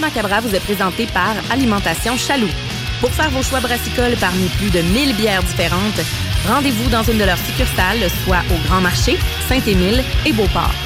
Macabra vous est présenté par Alimentation Chaloux. Pour faire vos choix brassicoles parmi plus de 1000 bières différentes, rendez-vous dans une de leurs succursales, soit au Grand Marché, Saint-Émile et Beauport.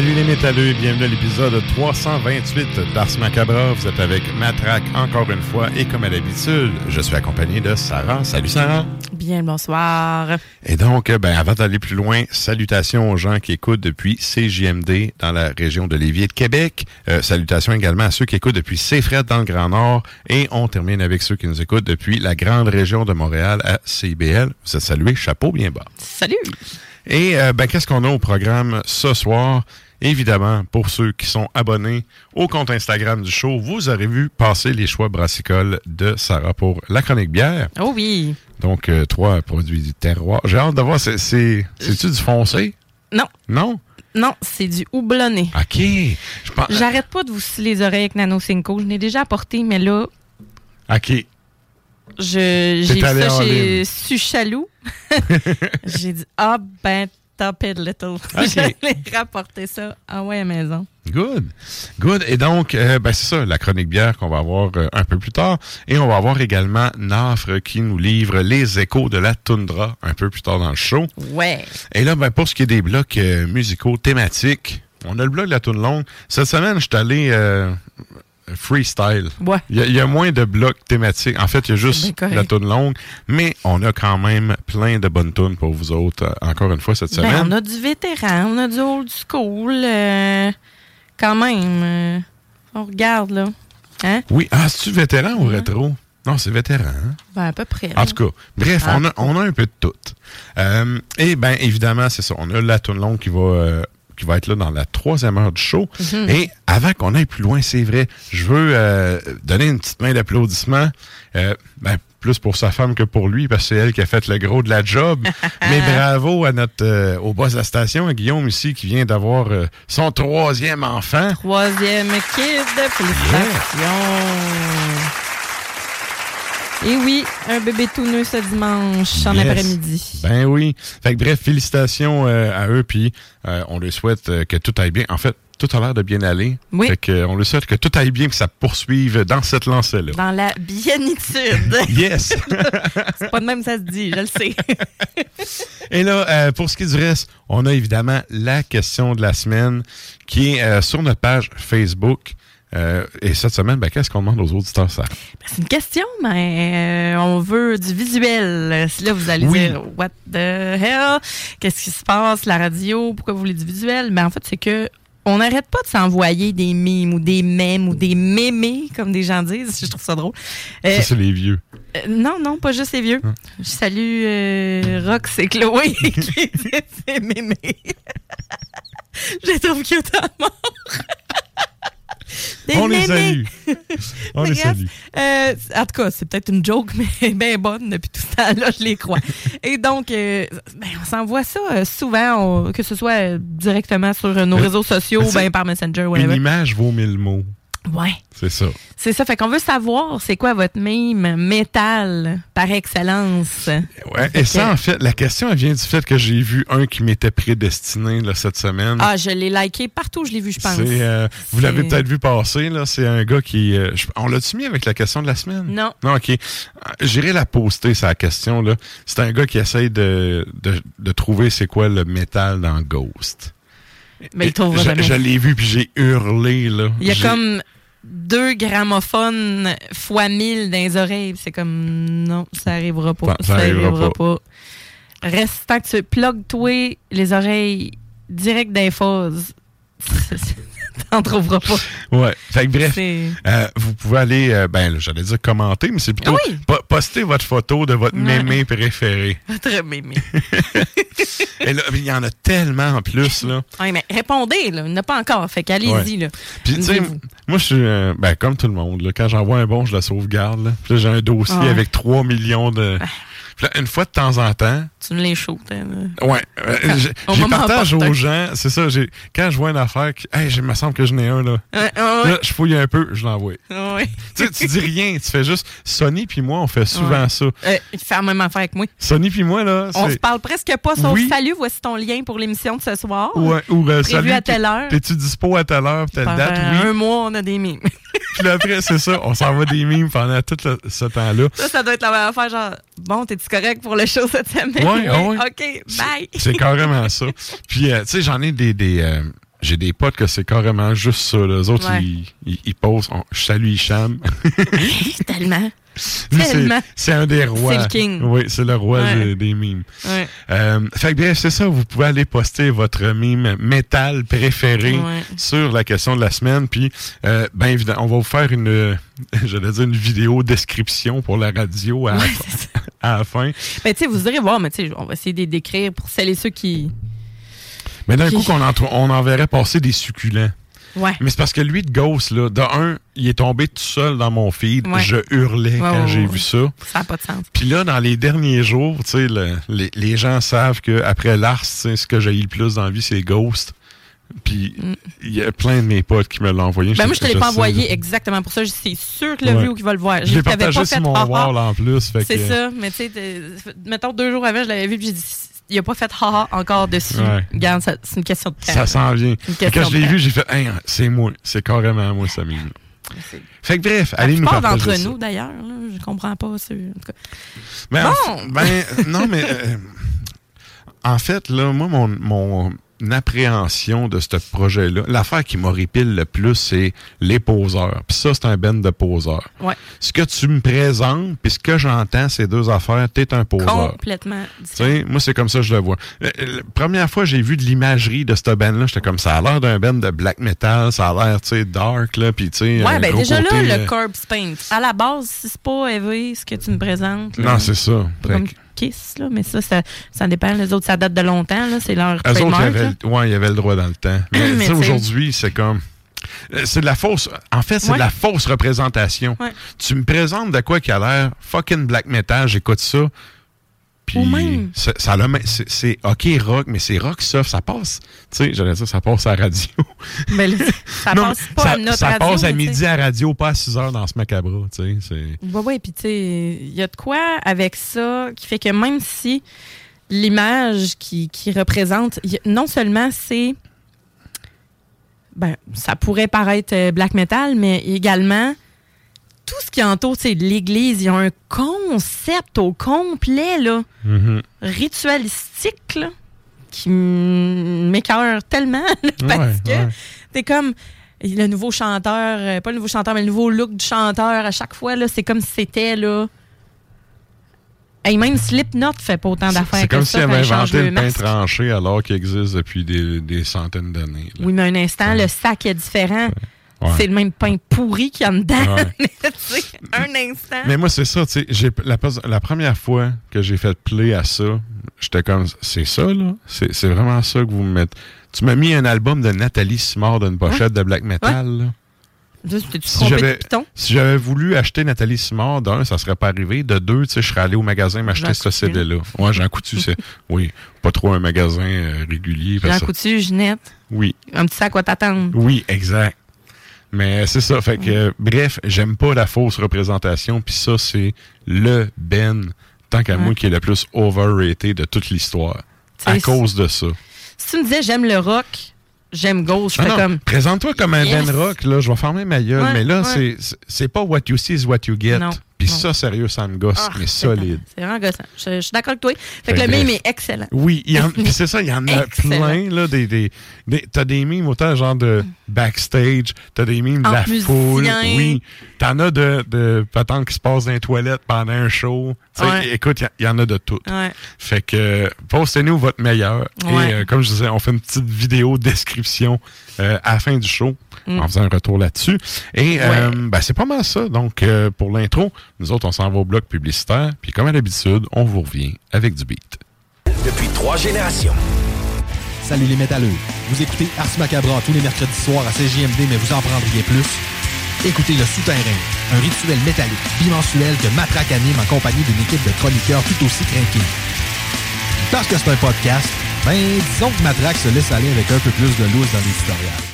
Salut les métalleux et bienvenue à l'épisode 328 d'Ars Macabra. Vous êtes avec Matraque encore une fois et comme à l'habitude, je suis accompagné de Sarah. Salut Sarah. Bien le bonsoir. Et donc, ben, avant d'aller plus loin, salutations aux gens qui écoutent depuis CJMD dans la région de Lévis et de Québec. Euh, salutations également à ceux qui écoutent depuis CFRED dans le Grand Nord. Et on termine avec ceux qui nous écoutent depuis la grande région de Montréal à CIBL. Vous êtes salués, chapeau bien bas. Salut. Et euh, ben, qu'est-ce qu'on a au programme ce soir? Évidemment, pour ceux qui sont abonnés au compte Instagram du show, vous aurez vu passer les choix brassicoles de Sarah pour la chronique bière. Oh oui. Donc, euh, trois produits du terroir. J'ai hâte de voir, c'est, c'est, c'est-tu du foncé? Non. Non? Non, c'est du houblonné. OK. J'arrête pas de vous les oreilles avec Nano Cinco. Je l'ai déjà apporté, mais là, OK. j'ai vu ça chez. Suchalou. j'ai dit, ah ben, top it little. J'allais rapporter ça. Ah ouais, à la maison. Good. Good. Et donc, euh, ben c'est ça, la chronique bière qu'on va avoir euh, un peu plus tard. Et on va avoir également Nafre qui nous livre les échos de la toundra un peu plus tard dans le show. Ouais. Et là, ben, pour ce qui est des blocs euh, musicaux thématiques, on a le bloc de la toune longue. Cette semaine, je suis allé freestyle. Ouais. Il y, a- il y a moins de blocs thématiques. En fait, il y a bien juste la toune longue, mais on a quand même plein de bonnes tunes pour vous autres, euh, encore une fois, cette Ben, semaine. on a du vétéran, on a du old school. euh, quand même. euh, on regarde, là. Hein? Oui, ah, c'est-tu vétéran ou rétro? Non, c'est vétéran. hein? Ben, à peu près. En tout cas, bref, Ah. on, a, on a un peu de tout. Euh, et bien, évidemment, c'est ça. On a la toune longue qui va, qui va être là dans la troisième heure du show. Mhm. Et avant qu'on aille plus loin, c'est vrai, je veux euh, donner une petite main d'applaudissement. Euh, ben, plus pour sa femme que pour lui, parce que c'est elle qui a fait le gros de la job. Mais bravo à notre euh, au boss de la station, à Guillaume ici, qui vient d'avoir euh, son troisième enfant. Troisième kid, félicitations. Et oui, un bébé tout neuf ce dimanche en Yes. après-midi. Ben oui. Fait que bref, félicitations euh, à eux, puis euh, on leur souhaite euh, que tout aille bien. En fait, tout a l'air de bien aller. Oui. Fait que, on leur souhaite que tout aille bien, que ça poursuive dans cette lancée-là. Dans la bienitude. Yes! C'est pas de même ça se dit, je le sais. Et là, euh, pour ce qui est du reste, on a évidemment la question de la semaine qui est euh, sur notre page Facebook. Euh, et cette semaine, ben, qu'est-ce qu'on demande aux auditeurs, ça? C'est une question, mais euh, on veut du visuel. Si là, vous allez Oui. dire What the hell? Qu'est-ce qui se passe? La radio? Pourquoi vous voulez du visuel? Mais en fait, c'est que on n'arrête pas de s'envoyer des mimes ou des mèmes ou des mémés, comme des gens disent. Je trouve ça drôle. Euh, Ça, c'est les vieux. Euh, non, non, pas juste les vieux. Hum. Je salue euh, Rox et Chloé qui c'est mémé. Je les trouve cute à mort. Des On les salue. On les salue. euh, en tout cas, c'est peut-être une joke, mais bien bonne depuis tout ce temps-là, je les crois. Et donc, euh, ben, on s'envoie ça euh, souvent, on- que ce soit directement sur nos réseaux sociaux bien par Messenger, Une whatever. image vaut mille mots. Ouais. C'est ça. C'est ça. Fait qu'on veut savoir, c'est quoi votre meme métal par excellence? Ouais. Et ça, en fait, la question, elle vient du fait que j'ai vu un qui m'était prédestiné là, cette semaine. Ah, je l'ai liké partout où je l'ai vu, je pense. Euh, vous l'avez peut-être vu passer, là. C'est un gars qui. euh, on l'a-tu mis avec la question de la semaine? Non. Non, OK. Euh, J'irai la poster, sa question, là. C'est un gars qui essaye de, de, de trouver c'est quoi le métal dans Ghost. Mais il trouvera je, jamais. je l'ai vu, puis j'ai hurlé, là. Il y a comme deux gramophones fois mille dans les oreilles. C'est comme, non, ça arrivera pas. Ça- ça arrivera pas. Reste tant que tu plug-toi les oreilles direct les phases. T'en trouveras pas. Ouais. Fait que bref, euh, vous pouvez aller, euh, ben, j'allais dire commenter, mais c'est plutôt Oui. po- poster votre photo de votre Ouais. mémé préféré. Très mémé. Et là, il y en a tellement en plus, là. Oui, mais répondez, là. Il n'y en a pas encore. Fait qu'allez-y, là. Puis, tu sais, moi, je suis, euh, ben, comme tout le monde, là, quand j'envoie un bon, je le sauvegarde, là. Puis là, j'ai un dossier avec 3 millions de. Puis là, une fois de temps en temps, Tu me les shoots. hein, là. ouais, euh, moment partage aux gens, c'est ça, quand je vois une affaire, qui, hey, il me semble que j'en ai un, là. Ouais, Là, je fouille un peu, je l'envoie. ouais. tu sais, tu dis rien, tu fais juste, Sonny puis moi, on fait souvent Ouais. ça. Euh, il fait la même affaire avec moi. Sonny puis moi, là, On se parle presque pas, sauf Oui. salut, voici ton lien pour l'émission de ce soir. Ouais, ou euh, Prévu salut, à telle heure. T'es-tu dispo à telle heure, telle date? Oui. un mois, on a des mimes. Puis après, c'est ça, on s'envoie des mimes pendant tout le- ce temps-là. Ça, ça doit être la même affaire, genre, bon, t'es-tu correct pour le show cette semaine? Ouais, ah ouais. OK, bye. C'est carrément ça. Puis, euh, tu sais, j'en ai des. des euh, j'ai des potes que c'est carrément juste ça. Les autres, Ouais. ils, ils, ils posent. on- je salue Hicham. Tellement. C'est- un des rois. C'est le king. Oui, c'est le roi Ouais. des mimes. Ouais. Euh, fait que bref, c'est ça. Vous pouvez aller poster votre mime métal préféré Ouais. sur la question de la semaine. Puis, euh, ben évidemment, on va vous faire une, euh, dire une vidéo description pour la radio à, la, fin- c'est ça. à la fin. Ben, tu sais, vous irez voir, mais tu sais, on va essayer de décrire pour celles et ceux qui. Mais d'un coup, qu'on on en verrait passer des succulents. Ouais. Mais c'est parce que lui, de Ghost, là, de un, il est tombé tout seul dans mon feed. Ouais. Je hurlais quand j'ai vu ça. Ça n'a pas de sens. Puis là, dans les derniers jours, tu sais, le- les, les gens savent que après Lars, tu sais, ce que j'ai eu le plus dans la vie, c'est Ghost. Puis il y a plein de mes potes qui me l'ont envoyé. Mm. Ben, moi, je te l'ai pas envoyé là. exactement pour ça. C'est sûr que le Ouais. view qui va le voir. Je l'ai partagé pas sur mon wall en plus. C'est que- ça, mais tu sais, mettons deux jours avant, je l'avais vu, puis j'ai dit, il a pas fait haha encore dessus. Ouais. Regarde, c'est une question de temps. Ça s'en vient. Quand je l'ai vu, j'ai fait, Hey, c'est moi. C'est carrément moi. C'est- Fait que bref, allez nous partager d'entre nous, d'ailleurs, je comprends pas. En tout cas. Ben, Bon. ben, non, mais euh, en fait, là, moi, mon, mon appréhension de ce projet-là, l'affaire qui m'horripile le plus, c'est les poseurs. Puis ça, c'est un ben de poseurs. Ouais. Ce que tu me présentes, puis ce que j'entends, ces deux affaires, t'es un poseur. Complètement Tu différent. sais, moi, c'est comme ça que je le vois. Euh, euh, La première fois j'ai vu de l'imagerie de cette band-là, j'étais comme ça a l'air d'un band de black metal, ça a l'air, tu sais, dark, là, puis tu sais. Ouais, ben déjà côté, là, euh, le corpse paint. À la base, si c'est pas heavy, ce que tu me présentes. là, Non, c'est ça. comme que- Kiss, là, mais ça, ça, ça dépend. Les autres, ça date de longtemps, là. C'est leur Eux autres, ils avaient, le- ouais, ils avaient le droit dans le temps. Mais, Mais aujourd'hui, c'est comme. euh, C'est de la fausse. En fait, c'est Ouais. de la fausse représentation. Ouais. Tu me présentes de quoi qui a l'air fucking black metal, j'écoute ça. Puis même- c'est- ça OK rock, mais c'est rock soft, ça passe. Tu sais, j'allais dire, ça passe à la radio. Mais là, ça Non, passe pas ça, à notre ça radio. passe à midi à radio, pas à 6 heures dans ce macabre. Tu sais. Oui, oui, puis tu sais, il y a de quoi avec ça qui fait que même si l'image qui, qui représente, a- non seulement c'est. Ben, ça pourrait paraître euh, black metal, mais également tout ce qui entoure l'église, il y a un concept au complet, là, Mhm. ritualistique, là, qui m'écœure tellement, là, parce Ouais, que ouais. c'est comme le nouveau chanteur, euh, pas le nouveau chanteur, mais le nouveau look du chanteur à chaque fois, là, c'est comme si c'était là. Et même Slipknot fait pas autant d'affaires C'est que comme ça s'il avait inventé le pain tranché alors qu'il existe depuis des, des centaines d'années. Oui, mais un instant, le sac est différent. C'est le même pain pourri qu'il y a dedans. un instant. Mais moi, c'est ça, tu sais, la, la première fois que j'ai fait play à ça, j'étais comme, c'est ça, là? C'est vraiment ça que vous me mettez. Tu m'as mis un album de Nathalie Simard d'une pochette de black metal, là. Si j'avais voulu acheter Nathalie Simard, d'un, ça serait pas arrivé. De deux, je serais allé au magasin m'acheter ce CD-là. Ouais, Jean Coutu, c'est, oui, pas trop un magasin euh, régulier. Jean Coutu, Ginette. Oui. Un petit sac à t'attendre. Oui, exact. Mais c'est ça. Fait que, bref, j'aime pas la fausse représentation. Puis ça, c'est le Ben, tant qu'à moi, qui est le plus overrated de toute l'histoire. À cause de ça. Si tu me disais j'aime le rock, j'aime Ghost. Je ah fais comme. Présente-toi comme un Ben Rock, là. Je vais fermer ma gueule. mais là, c'est pas what you see is what you get. Puis ça, sérieux, ça me gosse, ah, mais solide. C'est vraiment gossant. Je, suis d'accord avec toi. Fait, que le mime est excellent. Oui, c'est ça, il y en a plein, là. Des, des, t'as des mimes autant genre de backstage, t'as des mimes de la foule. Oui. T'en as de, de patentes qui se passent dans les toilettes pendant un show. Écoute, il y, en a de tout. Fait que postez-nous votre meilleur. Et euh, comme je disais, on fait une petite vidéo description euh, à la fin du show. Mm. en faisant un retour là-dessus. Et euh, ben, c'est pas mal ça. Donc, pour l'intro, nous autres, on s'en va au bloc publicitaire. Puis, comme à l'habitude, on vous revient avec du beat. Depuis trois générations. Salut les métalleux. Vous écoutez Ars Macabra tous les mercredis soirs à CJMD, mais vous en prendriez plus. Écoutez Le Souterrain, un rituel métallique bimensuel que Matraque anime en compagnie d'une équipe de chroniqueurs tout aussi craqués. Parce que c'est un podcast, ben disons que Matraque se laisse aller avec un peu plus de loose dans l'éditorial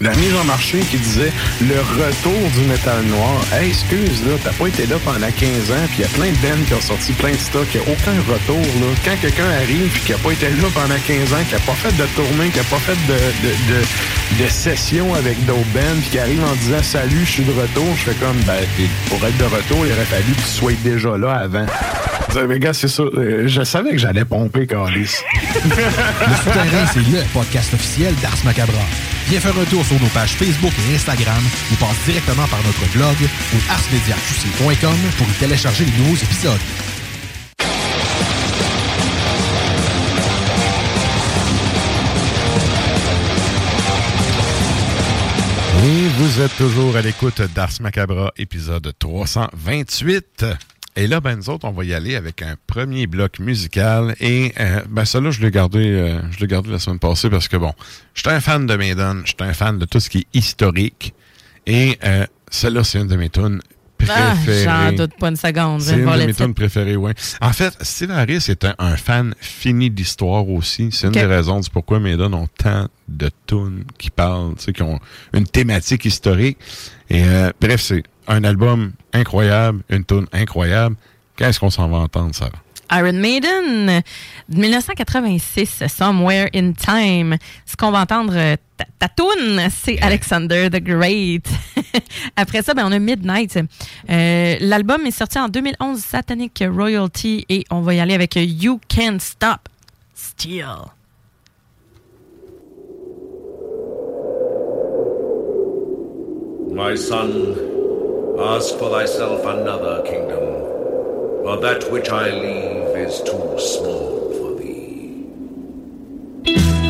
la mise en marché qui disait le retour du métal noir. Hey, excuse, là, t'as pas été là pendant 15 ans, puis il y a plein de bands qui ont sorti plein de stocks, il a aucun retour, là. Quand quelqu'un arrive, puis qui a pas été là pendant 15 ans, qui a pas fait de tournée, qui a pas fait de, de, de, de session avec d'autres bands, puis qui arrive en disant salut, je suis de retour, je fais comme, ben, pour être de retour, il aurait fallu que tu sois déjà là avant. Mais gars, c'est ça. Euh, je savais que j'allais pomper, Carlis. le Souterrain, c'est le podcast officiel d'Ars Macabra. Viens faire un tour sur nos pages Facebook et Instagram ou passe directement par notre blog ou arsmediaqc.com pour y télécharger les nouveaux épisodes. Et vous êtes toujours à l'écoute d'Ars Macabra, épisode 328. Et là, ben, nous autres, on va y aller avec un premier bloc musical. Et euh, ben, ça là, je l'ai gardé, euh, je l'ai gardé la semaine passée parce que bon, je suis un fan de Maiden, je suis un fan de tout ce qui est historique. Et euh, celle-là, c'est une de mes tunes ah, préférées. J'en doute pas une seconde. C'est une de mes tunes préférées, oui. En fait, Steve Harris est un, fan fini d'histoire aussi. C'est une des raisons du pourquoi Maiden ont tant de tunes qui parlent, tu sais, qui ont une thématique historique. Et euh, bref, c'est un album incroyable, une tune incroyable. Qu'est-ce qu'on s'en va entendre, ça? Iron Maiden, 1986, Somewhere in Time. Ce qu'on va entendre, euh, ta, tune, c'est Alexander the Great. Après ça, ben, on a Midnight. Euh, l'album est sorti en 2011, Satanic Royalty, et on va y aller avec You Can't Stop Still. My son, ask for thyself another kingdom, for that which I leave is too small. for yeah.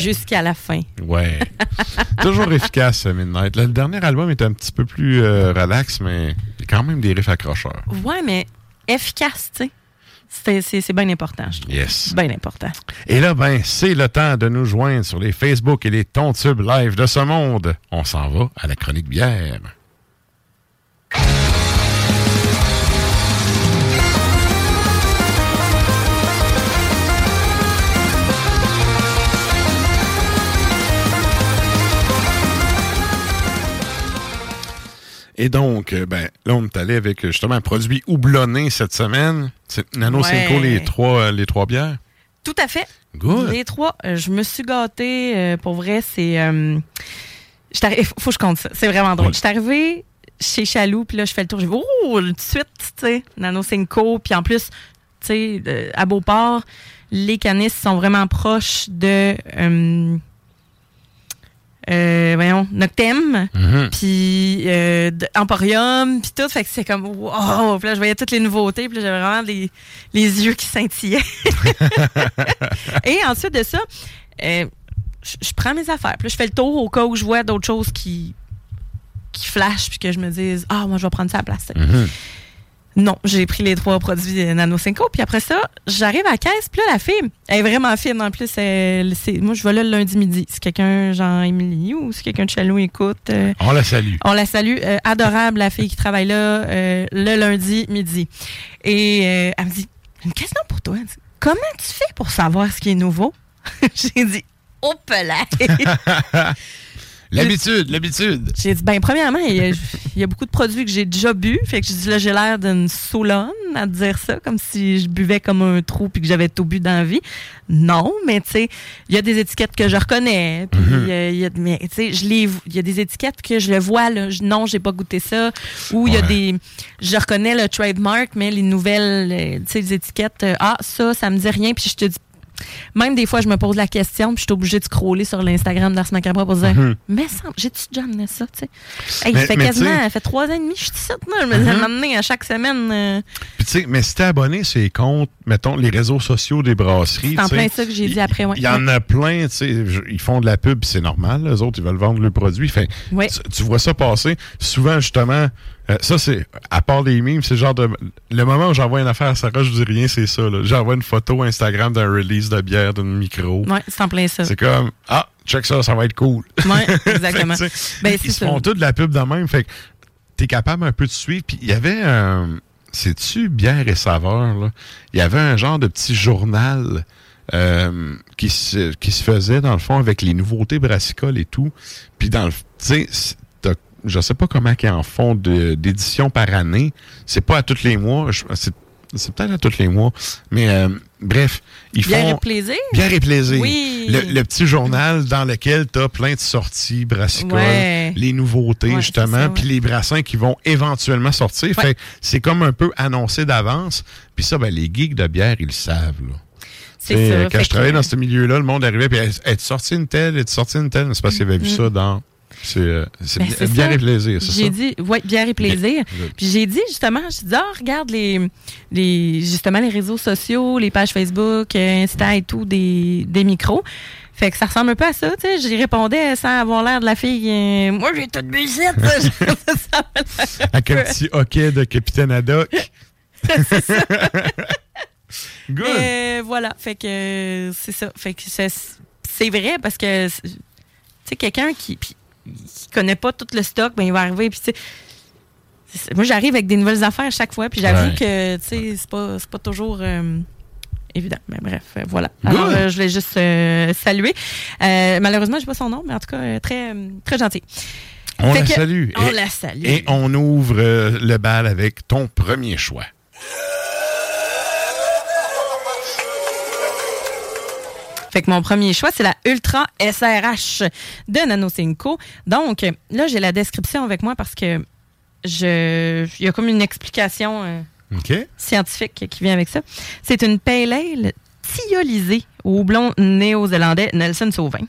Jusqu'à la fin. Ouais. Toujours efficace, Midnight. Le dernier album est un petit peu plus euh, relax, mais il y a quand même des riffs accrocheurs. Ouais, mais efficace, tu sais. C'est- bien important, je trouve. Yes. Bien important. Et là, ben, c'est le temps de nous joindre sur les Facebook et les Tontubes live de ce monde. On s'en va à la chronique bière. Et donc, euh, ben, là, on est allé avec euh, justement un produit houblonné cette semaine. C'est Nano Ouais. Cinco, les trois, euh, les trois bières. Tout à fait. Good. Les trois, je me suis gâtée. euh, pour vrai, c'est. Euh, faut que je compte ça. C'est vraiment drôle. Oui. Je suis arrivée chez Chaloux, puis là, je fais le tour. Je vais, oh, tout de suite, tu sais, Nano Cinco. Puis en plus, tu sais, euh, à Beauport, les canistes sont vraiment proches de. Euh, voyons, Noctem, Mhm. puis euh, Emporium, puis tout. Fait que c'est comme, wow! Puis là, je voyais toutes les nouveautés, puis j'avais vraiment les, les yeux qui scintillaient. Et ensuite de ça, euh, je prends mes affaires. Puis là, je fais le tour au cas où je vois d'autres choses qui, qui flashent, puis que je me dise, ah, moi, je vais prendre ça à la place. Mhm. Non, j'ai pris les trois produits euh, Nano. Puis après ça, j'arrive à la caisse. Puis là, la fille, elle est vraiment fine. En plus, elle- c'est- moi, je vais là le lundi midi. Si quelqu'un, Jean-Émilie ou si quelqu'un de Chaloux écoute, euh, On la salue. on la salue. Euh, adorable, la fille qui travaille là euh, le lundi midi. Et elle me dit, une question pour toi. Elle dit, Comment tu fais pour savoir ce qui est nouveau? J'ai dit, oh pelé! L'habitude, l'habitude. J'ai dit, ben, premièrement, il y, a, il y a beaucoup de produits que j'ai déjà bu. Fait que je dis, là, j'ai l'air d'une saulonne à dire ça, comme si je buvais comme un trou puis que j'avais tout bu dans la vie. Non, mais tu sais, il y a des étiquettes que je reconnais. Puis, Mhm. il y a, mais tu sais, je les, il y a des étiquettes que je le vois, là. Je- non, j'ai pas goûté ça. Ou il y a des, je reconnais le trademark, mais les nouvelles, euh, tu sais, les étiquettes, euh, ah, ça, ça me dit rien. Puis je te dis, même des fois, je me pose la question, puis je suis obligée de scroller sur l'Instagram d'Ars Macabre pour dire, Mhm. mais ça, j'ai-tu déjà amené ça, tu sais? Hey, Mais- il fait quasiment, fait trois ans et demi, je suis ici. Je me disais, Mhm. à chaque semaine. euh, Puis tu sais, mais si t'es abonné sur les comptes, mettons, les réseaux sociaux des brasseries. C'est en plein ça que j'ai dit il- après, ouais. Il y en a plein, tu sais, ils font de la pub, c'est normal, les autres, ils veulent vendre le produit. Fait, Ouais. tu, tu vois ça passer. Souvent, justement, euh, ça, c'est, à part les memes, c'est le genre de. Le moment où j'envoie une affaire à Sarah, je dis rien, c'est ça. J'envoie une photo Instagram d'un release de bière, d'une micro. Ouais, c'est en plein ça. C'est comme, ah, check ça, ça va être cool. Ouais, exactement. Fait Ben, ils se font tout de la pub de même. Fait que t'es capable un peu de suivre. Puis il y avait un. C'est-tu bière et saveur, là? Il y avait un genre de petit journal euh, qui, se, qui se faisait, dans le fond, avec les nouveautés brassicoles et tout. Puis dans le. Tu sais, je sais pas comment ils en font d'édition par année. C'est pas à tous les mois. C'est peut-être à tous les mois. Mais euh, bref, ils Bière font. et plaisir? Bière et plaisir. Oui. Le, le petit journal dans lequel tu as plein de sorties brassicoles, Ouais. les nouveautés, Ouais, justement, puis ouais. les brassins qui vont éventuellement sortir. Fait c'est comme un peu annoncé d'avance. Puis ça, ben, les geeks de bière, ils le savent. Là. Ça. Quand je travaillais que- dans ce milieu-là, le monde arrivait, puis est sorti une telle, est sorti une telle? C'est parce qu'il avait vu Mm. ça dans. C'est euh, c'est Ben, bi- c'est bière ça. et plaisir, c'est ça? J'ai dit, ouais, bière et plaisir. Good. Puis j'ai dit justement, j'ai dit, ah, regarde les, les, justement les réseaux sociaux, les pages Facebook, euh, Insta et tout, des, des micros. Fait que ça ressemble un peu à ça, tu sais. J'y répondais sans avoir l'air de la fille. euh, Moi, j'ai toute mes sites. ça Avec un petit hockey de Capitaine Haddock. Good. Et voilà. Fait que euh, c'est ça. Fait que c'est c'est vrai parce que, c'est- tu sais, quelqu'un qui, puis, qui connaît pas tout le stock, ben, il va arriver. Puis, moi, j'arrive avec des nouvelles affaires chaque fois. Puis, j'avoue Ouais. que, c'est pas, pas toujours. euh, Évident. Mais bref, euh, voilà. Alors, euh, je voulais juste euh, saluer. Malheureusement, je sais pas son nom, mais en tout cas, très, très gentil. on Fait la que- salue. On Et- la salue. Et on ouvre le bal avec ton premier choix. Fait que mon premier choix, c'est la Ultra SRH de Nano Cinco. Donc, là, j'ai la description avec moi parce que je, il y a comme une explication euh, scientifique qui vient avec ça. C'est une pale ale tiolisée au houblon néo-zélandais Nelson Sauvin.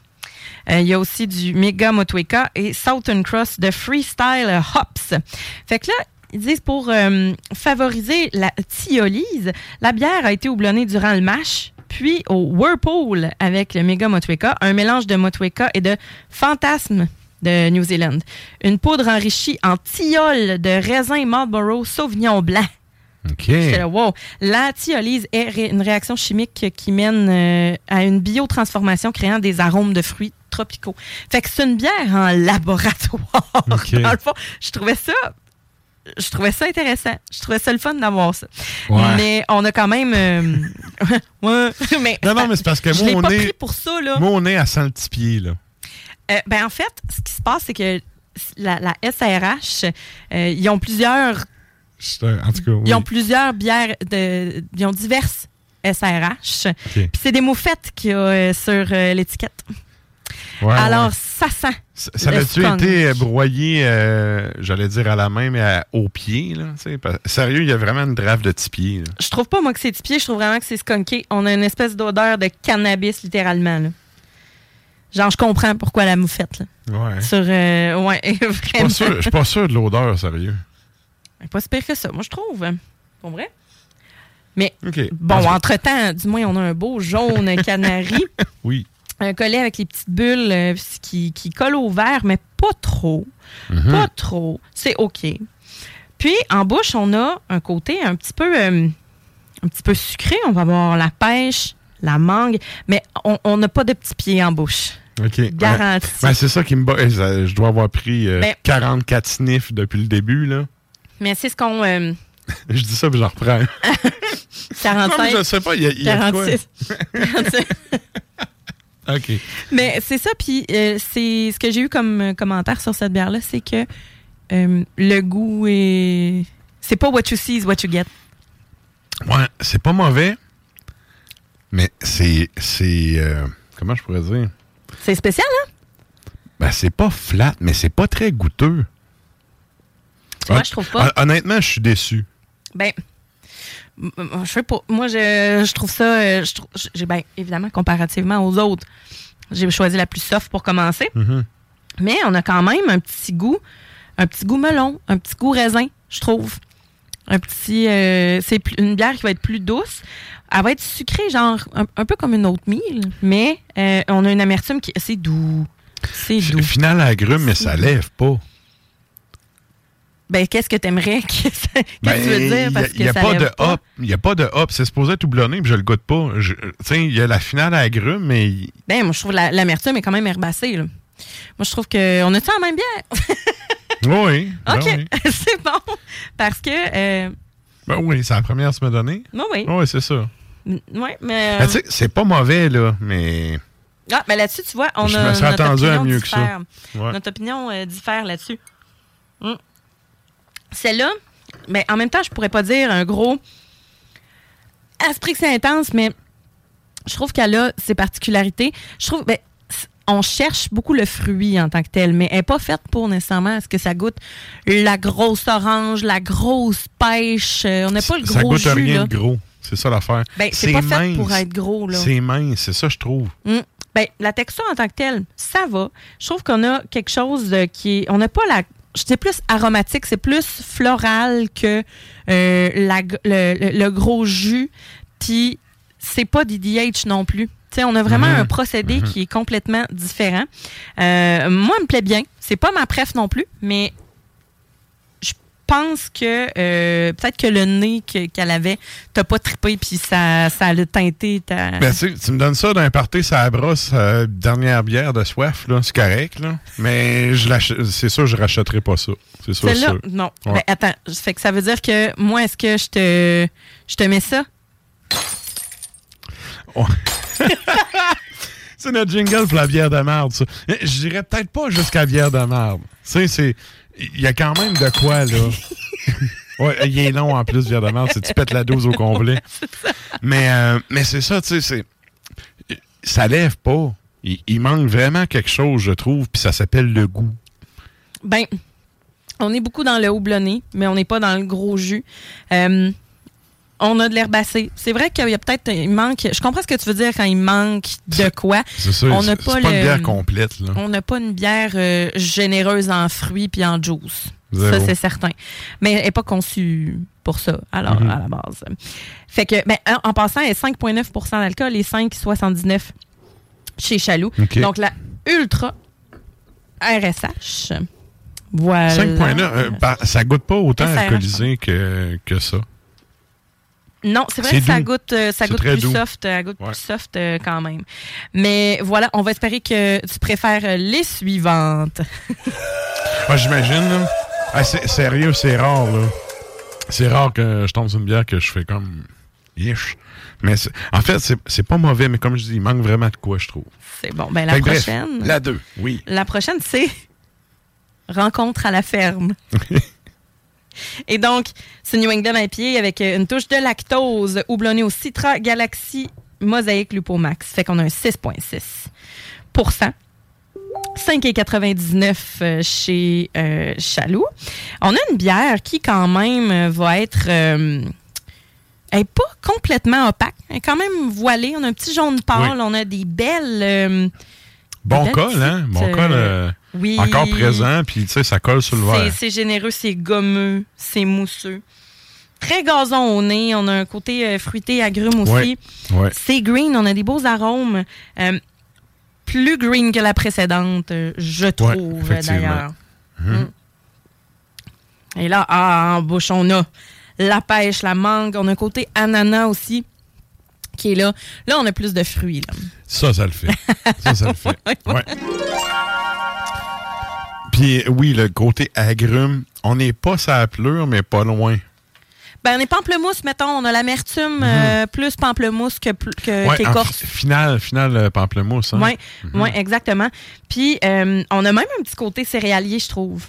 Euh, il y a aussi du Mega Motueka et Southern Cross de Freestyle Hops. Fait que là, ils disent pour euh, favoriser la thiolyse, la bière a été houblonnée durant le mash, puis au Whirlpool avec le Mega Motueka, un mélange de Motueka et de Fantasme de New Zealand. Une poudre enrichie en tilleul de raisin Marlborough Sauvignon blanc. OK. Là, wow. La thiolyse est ré- une réaction chimique qui mène euh, à une biotransformation créant des arômes de fruits tropicaux. Fait que c'est une bière en laboratoire. OK. Dans le fond, je trouvais ça je trouvais ça intéressant. Je trouvais ça le fun d'avoir ça. Ouais. Mais on a quand même euh, ouais, mais Non, non, mais c'est parce que moi, on pas est- pris pour ça là. Moi, on est à 100 le petit pied, là. Euh, ben, en fait, ce qui se passe, c'est que la, la SRH, euh, ils ont plusieurs, En tout cas, oui. ils ont plusieurs bières, de, ils ont diverses SRH. Puis c'est des moufettes qu'il y a sur l'étiquette. Ouais, Alors, ouais. ça sent. Ça, ça a-tu été euh, broyé, euh, j'allais dire à la main, mais à- au pied, là? parce- Sérieux, il y a vraiment une drave de là. Je trouve pas, moi, que c'est pied. Je trouve vraiment que c'est skunké. On a une espèce d'odeur de cannabis, littéralement. là. Genre, je comprends pourquoi la moufette. Là. Ouais. Sur, euh, ouais, Je suis vraiment. pas sûr- je suis pas sûr de l'odeur, sérieux. Pas si pire que ça, moi, je trouve. Pour vrai? Mais, bon, entre-temps, du moins, on a un beau jaune canari. Oui. Un collet avec les petites bulles euh, qui, qui collent au verre, mais pas trop. Mhm. Pas trop. C'est OK. Puis, en bouche, on a un côté un petit peu, euh, un petit peu sucré. On va avoir la pêche, la mangue, mais on n'a pas de petits pieds en bouche. OK. Garanti. Ouais. Ben, c'est ça qui me bat. Eh, Je dois avoir pris euh, Ben- 44 sniffs depuis le début, là. Mais c'est ce qu'on... euh, Je dis ça, puis j'en reprends. Non, mais 45, je sais pas, il y a, il y a de quoi. 46. 46. OK. Mais c'est ça, puis euh, c'est ce que j'ai eu comme euh, commentaire sur cette bière-là, c'est que euh, le goût est... C'est pas what you see is what you get. Ouais, c'est pas mauvais, mais c'est... c'est euh, comment je pourrais dire? C'est spécial, hein? Ben, c'est pas flat, mais c'est pas très goûteux. Moi, je trouve pas. hon- Honnêtement, je suis déçu. Ben, je sais pas. Moi, je, je trouve ça. euh, je j'ai ben, évidemment, comparativement aux autres, j'ai choisi la plus soft pour commencer. Mhm. Mais on a quand même un petit goût, un petit goût melon, un petit goût raisin, je trouve. Un petit. euh, c'est une bière qui va être plus douce. Elle va être sucrée, genre un, un peu comme une autre mille, mais euh, on a une amertume qui. C'est doux. C'est doux. Final agrume, mais ça lève pas. Ben, qu'est-ce que t'aimerais? Qu'est-ce que Ben, tu veux dire? Parce Il n'y a, pas de hop. Il n'y a pas de hop. C'est supposé être houblonné, puis je le goûte pas. Je- Tu sais, il y a la finale agrume, mais il- Ben, moi, je trouve la- l'amertume est quand même herbacée. Là. Moi, je trouve que on a ça en même bière? oui. ben OK, oui. c'est bon. Parce que, euh, Ben oui, c'est la première à se me donner. oui, oui. Oui, c'est ça. Ouais, mais. Ben, tu sais, c'est pas mauvais, là, mais. ah, mais là-dessus, tu vois, on Je a. me serais notre attendu à opinion mieux que ça. diffère. Ouais. Notre opinion euh, diffère là-dessus. Mm. Celle-là, mais en même temps, je pourrais pas dire un gros. Esprit que c'est intense, mais je trouve qu'elle a ses particularités. Je trouve. Ben, on cherche beaucoup le fruit en tant que tel, mais elle n'est pas faite pour nécessairement à ce que ça goûte la grosse orange, la grosse pêche. Euh, on n'a pas le ça gros goûte jus. rien là. de gros. C'est ça l'affaire. Ben, c'est pas fait pour être gros. Là. C'est mince, c'est ça, je trouve. Mm. Ben, la texture en tant que telle, ça va. Je trouve qu'on a quelque chose de qui est. On n'a pas la. C'est plus aromatique, c'est plus floral que euh, la le, gros jus. Puis, c'est pas d'IDH non plus. Tu sais, on a vraiment Mhm. un procédé qui est complètement différent. Euh, moi, elle me plaît bien. C'est pas ma préf non plus, mais pense que euh, peut-être que le nez que- qu'elle avait, t'as pas trippé, puis ça, ça l'a teinté. Ta... Ben, tu tu me donnes ça d'un party, ça brosse, euh, dernière bière de soif, là, c'est correct, là. Mais je c'est sûr, je rachèterai pas ça. C'est sûr, sûr. non. Ouais. Ben, attends, ça fait que ça veut dire que moi, est-ce que je te, je te mets ça? C'est notre jingle pour la bière de merde, ça. Je dirais peut-être pas jusqu'à bière de merde. Tu sais, c'est. Il y a quand même de quoi, là. ouais, il est long en plus, merde, c'est tu pètes la dose au complet. Mais, euh, mais c'est ça, tu sais, c'est. Ça lève pas. Il, il manque vraiment quelque chose, je trouve, puis ça s'appelle le goût. Ben, on est beaucoup dans le houblonné, mais on n'est pas dans le gros jus. Euh, on a de l'herbacé. C'est vrai qu'il y a peut-être, il manque, je comprends ce que tu veux dire quand il manque de quoi. C'est ça, On n'a pas pas une bière complète, là. On n'a pas une bière euh, généreuse en fruits puis en juice. Zéro. Ça, c'est certain. Mais elle n'est pas conçue pour ça, alors, Mhm. à la base. Fait que, ben, en, en passant, elle est 5,9% d'alcool et 5,79% chez Chaloux. Donc, la Ultra RSH. Voilà. 5.9, euh, bah, ça goûte pas autant alcoolisé que, que ça. Non, c'est vrai que ça goûte, euh, ça C'est goûte très plus doux. soft, euh, goûte Ouais. plus soft euh, quand même. Mais voilà, on va espérer que tu préfères les suivantes. Moi, j'imagine. Ah, c'est- sérieux, c'est rare, là. C'est rare que je tombe sur une bière que je fais comme. Yish. Mais en fait, c'est pas mauvais, mais comme je dis, il manque vraiment de quoi, je trouve. C'est bon. Ben la Fait que bref, prochaine. la 2, oui. La prochaine, c'est Rencontre à la ferme. Et donc, c'est New England IPA avec une touche de lactose houblonnée au Citra Galaxy Mosaïque Lupomax. Fait qu'on a un 6,6% 5,99 euh, chez euh, Chaloux. On a une bière qui, quand même, euh, va être. euh, elle n'est pas complètement opaque. Elle est quand même voilée. On a un petit jaune pâle. Oui. On a des belles. euh, Bon col, hein? Bon col. euh, euh, oui. Encore présent, puis tu sais, ça colle sur le verre. C'est généreux, c'est gommeux, c'est mousseux. Très gazon au nez. On a un côté euh, fruité, agrume aussi. Ouais, ouais. C'est green. On a des beaux arômes. Plus green que la précédente, je trouve, d'ailleurs. Mhm. Mm. Et là, ah, en bouche, on a la pêche, la mangue. On a un côté ananas aussi là. Là, on a plus de fruits. Là. Ça, ça le fait. ça, ça le fait. Ouais. Puis oui, le côté agrume, on n'est pas sa pleure, mais pas loin. Ben, on est pamplemousse, mettons. On a l'amertume euh, plus pamplemousse que, que Mhm. Ouais, qu'écorce. fi- final, final euh, pamplemousse. Hein? Oui, Mhm. exactement. Puis, euh, on a même un petit côté céréalier, je trouve.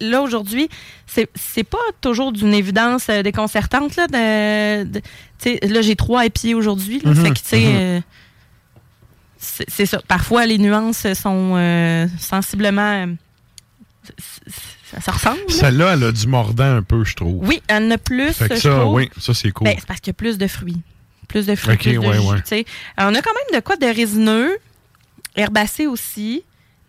Là, aujourd'hui, c'est pas toujours d'une évidence euh, déconcertante. Là, de, de- là j'ai trois épis aujourd'hui. là. Fait que, tu sais, euh, c'est ça. Parfois, les nuances sont euh, sensiblement. euh, ça, ça ressemble. là. Celle-là, elle a du mordant un peu, je trouve. Oui, elle en a plus. Fait que je ça, trouve. oui, ça, c'est cool. Ben, c'est parce qu'il y a plus de fruits. Plus de fruits, plus de jus, ouais. on a quand même de quoi de résineux, herbacé aussi,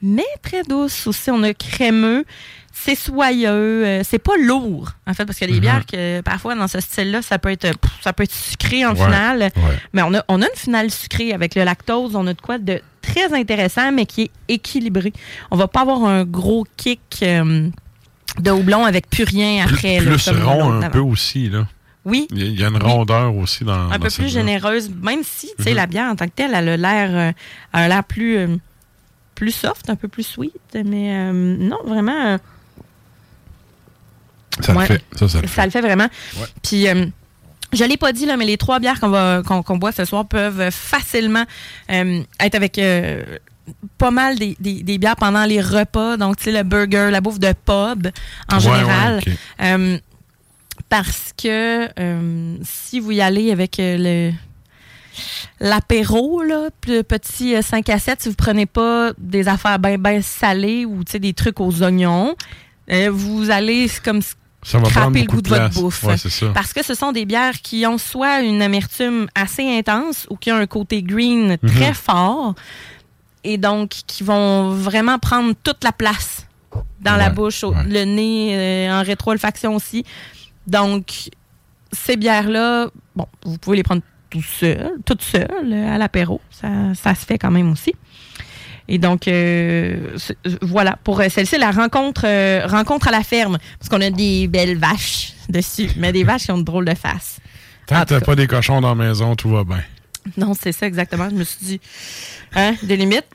mais très douce aussi. On a crémeux, c'est soyeux, euh, c'est pas lourd, en fait, parce qu'il y a des Mhm. bières que parfois dans ce style-là, ça peut être pff, ça peut être sucré en Ouais, finale. ouais. Mais on a, on a une finale sucrée avec le lactose. On a de quoi de très intéressant, mais qui est équilibré. On va pas avoir un gros kick euh, de houblon avec plus rien Plus, après. là, plus comme rond un peu aussi, là. Oui, Il y a- une rondeur aussi dans un dans peu plus généreuse, même si, tu sais, Mhm. la bière en tant que telle, elle a l'air, euh, elle a l'air plus, plus soft, un peu plus sweet, mais euh, non, vraiment, euh, Ça Ouais. le fait. Ça, ça le fait. ça le fait vraiment. Ouais. Puis, euh, je l'ai pas dit, là, mais les trois bières qu'on va qu'on boit ce soir peuvent facilement euh, être avec euh, pas mal des, des- des bières pendant les repas. Donc, tu sais, le burger, la bouffe de pub en Ouais, général. ouais. Euh, parce que si vous y allez avec le l'apéro, là, le petit euh, 5 à 7, si vous prenez pas des affaires bien ben salées ou des trucs aux oignons, euh, vous allez comme Ça va craper le goût de, votre bouffe. Ouais, c'est ça. Parce que ce sont des bières qui ont soit une amertume assez intense ou qui ont un côté green très Mhm. fort et donc qui vont vraiment prendre toute la place dans la bouche, ouais. le nez, euh, en rétro-olfaction aussi. Donc, ces bières-là, bon, vous pouvez les prendre tout seul, toutes seules euh, à l'apéro. Ça, ça se fait quand même aussi. Et donc, euh, voilà, pour euh, celle-ci, la rencontre, euh, rencontre à la ferme. Parce qu'on a des belles vaches dessus, mais des vaches qui ont de drôles de faces. Tant que t'as pas des cochons dans la maison, tout va bien. Non, c'est ça exactement. Je me suis dit, hein, des limites.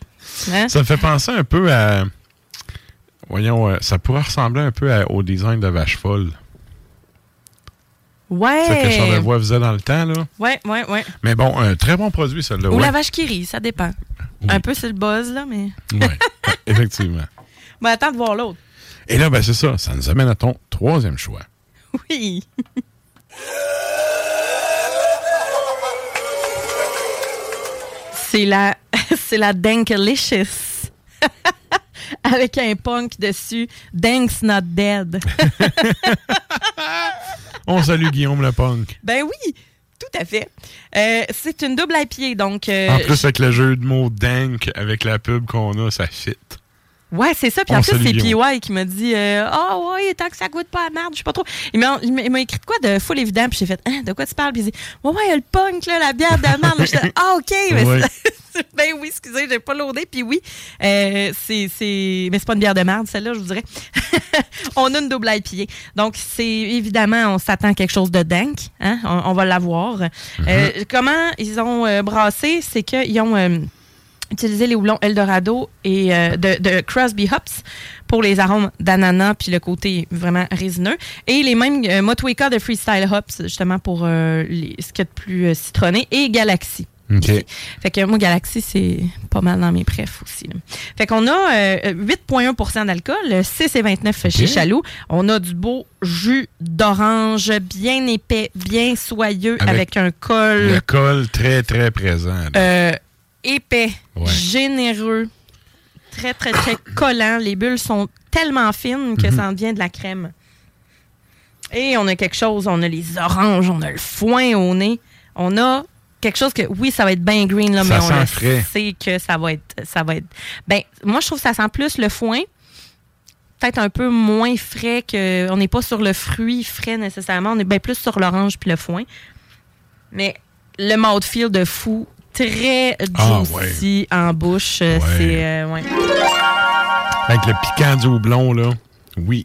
Hein? Ça me fait penser un peu à. Voyons, ça pourrait ressembler un peu à- au design de Vache Folle. Ouais. C'est que Charlevoix faisait dans le temps, là. Ouais, ouais, ouais. Mais bon, un très bon produit, celle-là. Ou ouais. la vache qui rit, ça dépend. Oui. Un peu c'est le buzz, là, mais. Ouais, ouais, effectivement. Ben, attends de voir l'autre. Et là, ben, c'est ça. Ça nous amène à ton troisième choix. Oui. c'est la, c'est la Dankalicious. Avec un punk dessus. Dank's not dead. On salue Guillaume le punk. ben oui, tout à fait. Euh, c'est une double IPA, donc. euh, en plus, avec le jeu de mots dank, avec la pub qu'on a, ça fit. Ouais, c'est ça. Puis en plus, c'est. PY qui m'a dit Ah ouais, tant que ça goûte pas à merde, je sais pas trop. Il m'a écrit de quoi de full évident, puis j'ai fait Hein, De quoi tu parles? Puis il dit Ouais, ouais, il y a le punk, là, la bière de merde. J'étais Ah, OK, mais c'est- ben oui, excusez, j'ai pas loadé. Puis oui, euh, c'est. c'est- Mais c'est pas une bière de merde, celle-là, je vous dirais. on a une double IPA. Donc, c'est évidemment, on s'attend à quelque chose de dingue. Hein? On, on va l'avoir. Euh, comment ils ont euh, brassé C'est qu'ils ont. Euh, utilisé les houblons Eldorado et euh, de, de Crosby Hops pour les arômes d'ananas puis le côté vraiment résineux. Et les mêmes euh, Motueka de Freestyle Hops, justement pour euh, les, ce qu'il y a de plus euh, citronné, et Galaxy. OK. Fait que moi, Galaxy, c'est pas mal dans mes préfs aussi. là. Fait qu'on a euh, 8,1% d'alcool, 6,29 chez. Chaloux. On a du beau jus d'orange, bien épais, bien soyeux, Avec avec, un col Le col très, très présent. là. euh, épais, Ouais. généreux, très, très, très collant. Les bulles sont tellement fines que ça en devient de la crème. Et on a quelque chose, on a les oranges, on a le foin au nez. On a quelque chose que, oui, ça va être bien green, là, Ça mais on le frais. sait que ça va être. Ça va être ben, moi, je trouve que ça sent plus le foin. Peut-être un peu moins frais que. On n'est pas sur le fruit frais nécessairement. On est bien plus sur l'orange puis le foin. Mais le mouthfeel de fou, très Ah, juicy en bouche. euh, Ouais. C'est. euh, ouais. Avec le piquant du houblon, là. Oui.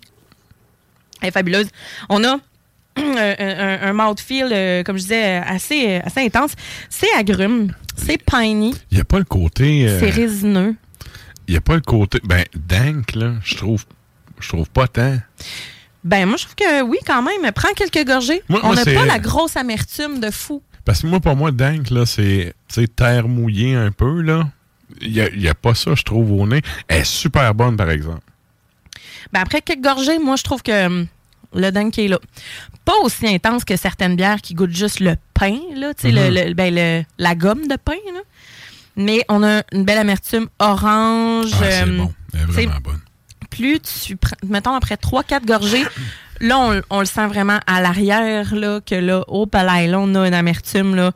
Elle est fabuleuse. On a un, un, un mouthfeel, euh, comme je disais, assez, assez intense. C'est agrume, c'est piney, Il n'y a pas le côté. euh, c'est résineux. Il n'y a pas le côté. Ben, dank, là, je trouve. Je trouve pas tant. Ben, moi, je trouve que oui, quand même. Prends quelques gorgées. Moi- On n'a pas la grosse amertume de fou. Parce que moi, pour moi, dank, là, c'est terre mouillée un peu, là. Il n'y a, pas ça, je trouve, au nez. Elle est super bonne, par exemple. Ben, après quelques gorgées, moi, je trouve que hum, le dingue est là. Pas aussi intense que certaines bières qui goûtent juste le pain, là, tu sais, le- le- ben, le- la gomme de pain, là. Mais on a une belle amertume orange. Ah, c'est hum, bon. Elle est vraiment bonne. plus tu prends, mettons après 3-4 gorgées, là, on, on le sent vraiment à l'arrière, là, que là, au palais, là, on a une amertume, là,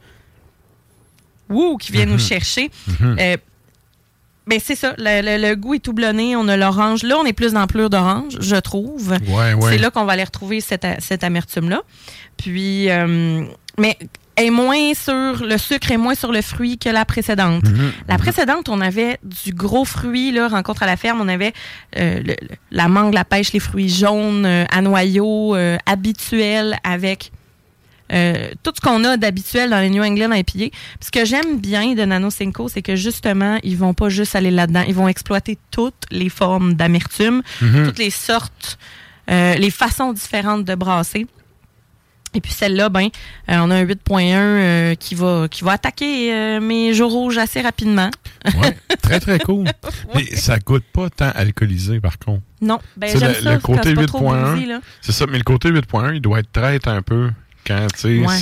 wouh, qui vient nous chercher. Euh, ben, c'est ça, le, le- le goût est tout blonné, on a l'orange. Là, on est plus dans l'ampleur d'orange, je trouve. Ouais, ouais. C'est là qu'on va aller retrouver cette, cette amertume-là. Puis, euh, mais est moins sur le sucre est moins sur le fruit que la précédente. Mhm. La précédente, on avait du gros fruit, là, rencontre à la ferme, on avait euh, le- la mangue, la pêche, les fruits jaunes euh, à noyaux euh, habituels avec euh, tout ce qu'on a d'habituel dans les New England IPA. Puis Ce que j'aime bien de Nano Cinco, c'est que justement, ils vont pas juste aller là-dedans, ils vont exploiter toutes les formes d'amertume, toutes les sortes, euh, les façons différentes de brasser. Et puis celle-là, ben, euh, on a un 8.1 euh, qui va qui va attaquer euh, mes jours rouges assez rapidement. Ouais, très, très cool. Mais ça goûte pas tant alcoolisé, par contre. Non, ben j'aime le- ça. le quand côté c'est pas trop 8.1, boozy, là. C'est ça, mais le côté 8.1, il doit être traite un peu quand, tu sais, Ouais.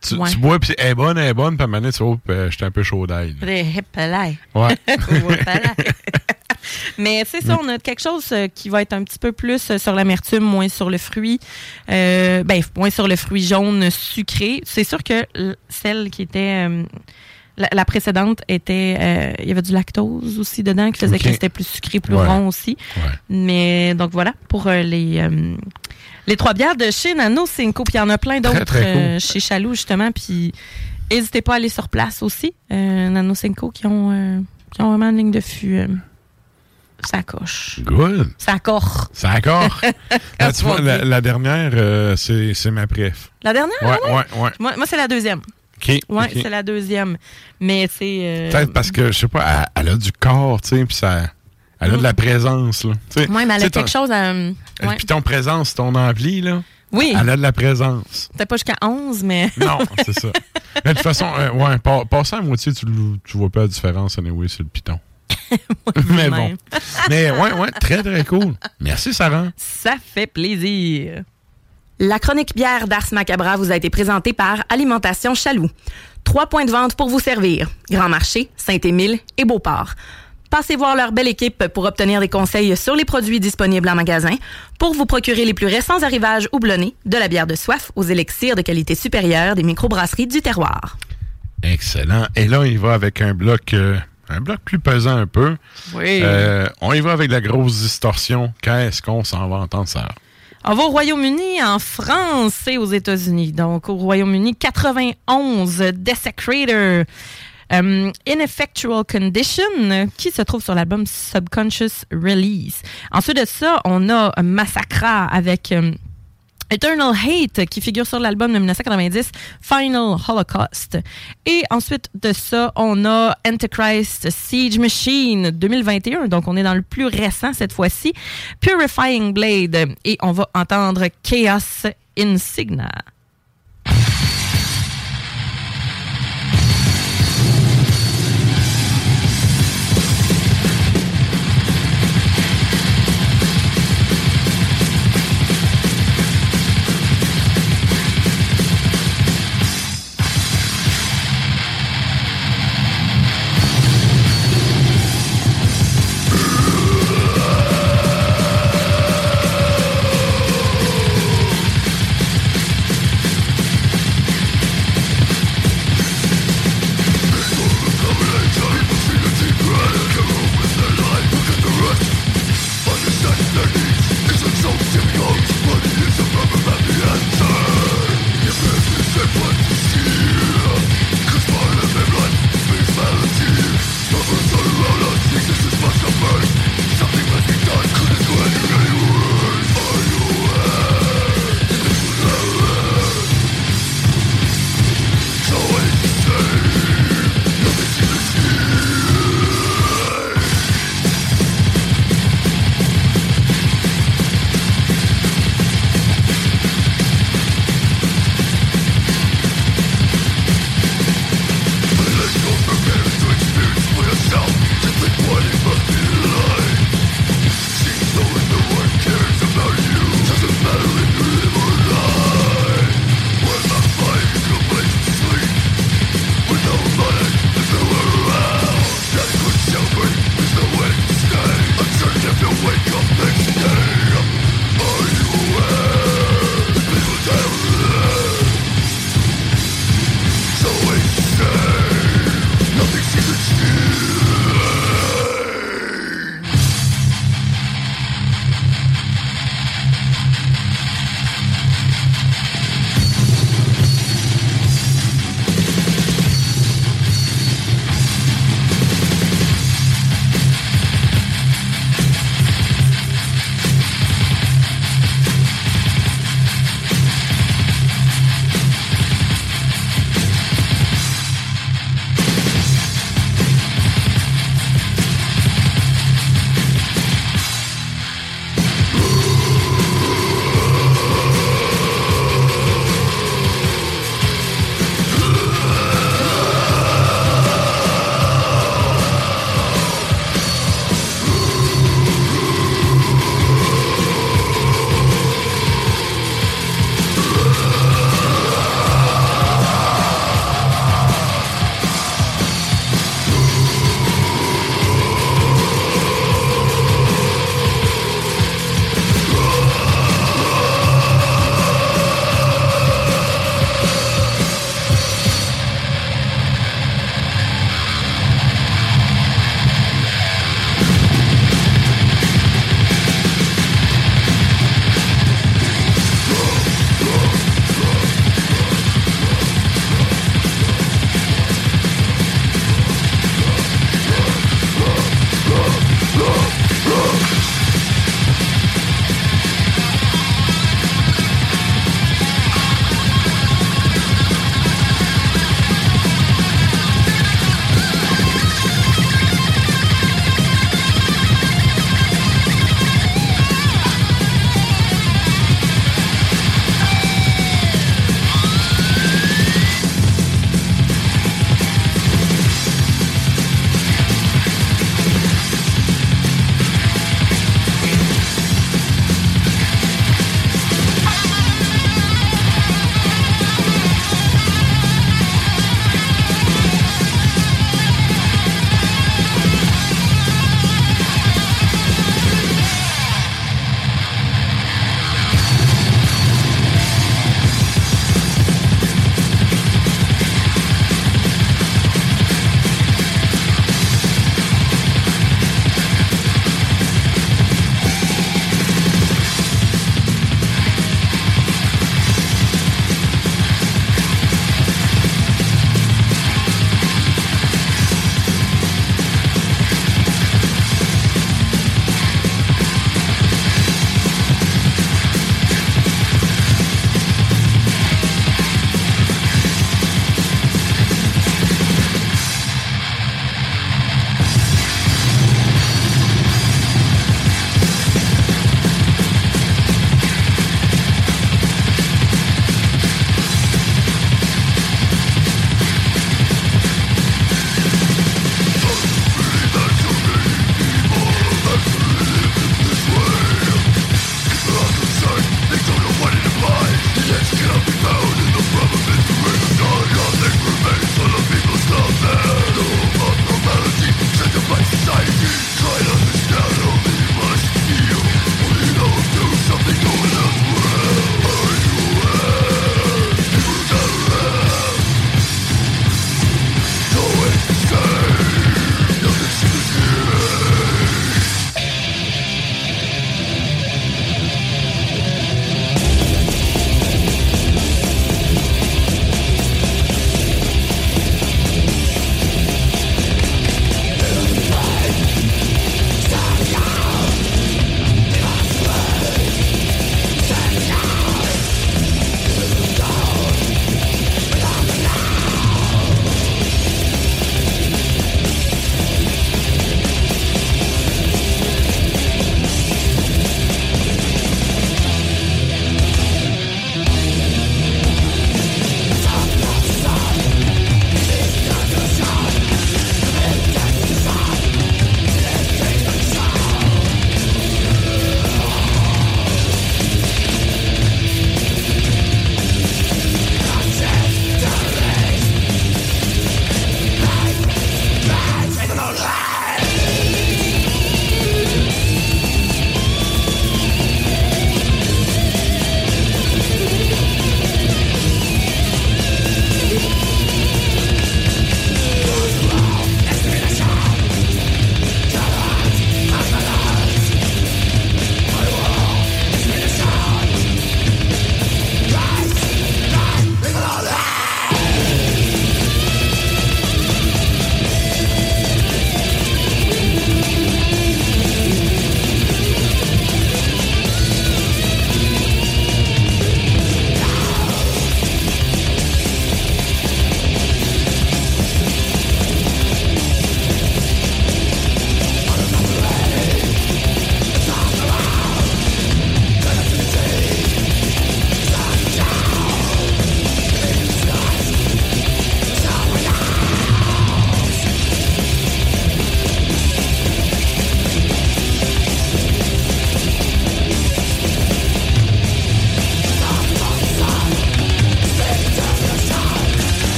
tu, Ouais. tu bois, puis elle est bonne, elle est bonne, puis à un moment donné, tu vois, j'étais un peu chaud d'ail. Ouais. Mais c'est ça, on a quelque chose euh, qui va être un petit peu plus euh, sur l'amertume, moins sur le fruit. Euh, ben, moins sur le fruit jaune sucré. C'est sûr que celle qui était. euh, la, la précédente était. euh, Il y avait du lactose aussi dedans qui faisait que c'était plus sucré, plus Ouais. rond aussi. Ouais. Mais donc voilà, pour euh, les. euh, les trois bières de chez Nano Cinco, puis il y en a plein d'autres cool. chez Chaloux, justement. Puis n'hésitez pas à aller sur place aussi. Euh, Nano Cinco qui ont, qui ont vraiment une ligne de fût. Ça coche. Good. Ça. C'est encore. Là, tu vois, la, dernière, euh, c'est ma préf. La dernière? Ouais, ah ouais? ouais, ouais. Moi, moi, c'est la deuxième. OK. Ouais, ok. c'est la deuxième. Mais c'est. euh, Peut-être parce que, je sais pas, elle, elle a du corps, tu sais, puis ça. Elle a de la présence, là. Ouais, mais elle a ton- quelque chose à. euh, ouais. Puis ton présence, ton ampli, là. Oui, Elle a de la présence. peut-être pas jusqu'à 11, mais. Non, c'est ça. Mais de toute façon, euh, ouais, pa- passant à moitié, tu, tu vois pas la différence, anyway, c'est le piton. Mais bon. Mais ouais, ouais, très, très cool. Merci, Sarah. Ça fait plaisir. La chronique bière d'Ars Macabra vous a été présentée par Alimentation Chaloux. Trois points de vente pour vous servir. Grand Marché, Saint-Émile et Beauport. Passez voir leur belle équipe pour obtenir des conseils sur les produits disponibles en magasin, pour vous procurer les plus récents arrivages houblonnés, de la bière de soif aux élixirs de qualité supérieure des microbrasseries du terroir. Excellent. Et là, il va avec un bloc euh, un bloc plus pesant un peu. Oui. Euh, on y va avec la grosse distorsion. Qu'est-ce qu'on s'en va entendre, ça? On va au Royaume-Uni, en France et aux États-Unis. Donc, au Royaume-Uni, 91, Desecrator. Um, Ineffectual Condition, qui se trouve sur l'album Subconscious Release. Ensuite de ça, on a Massacra avec um, Eternal Hate, qui figure sur l'album de 1990, Final Holocaust. Et ensuite de ça, on a Antichrist Siege Machine 2021, donc on est dans le plus récent cette fois-ci, Purifying Blade. Et on va entendre Chaos Insignia.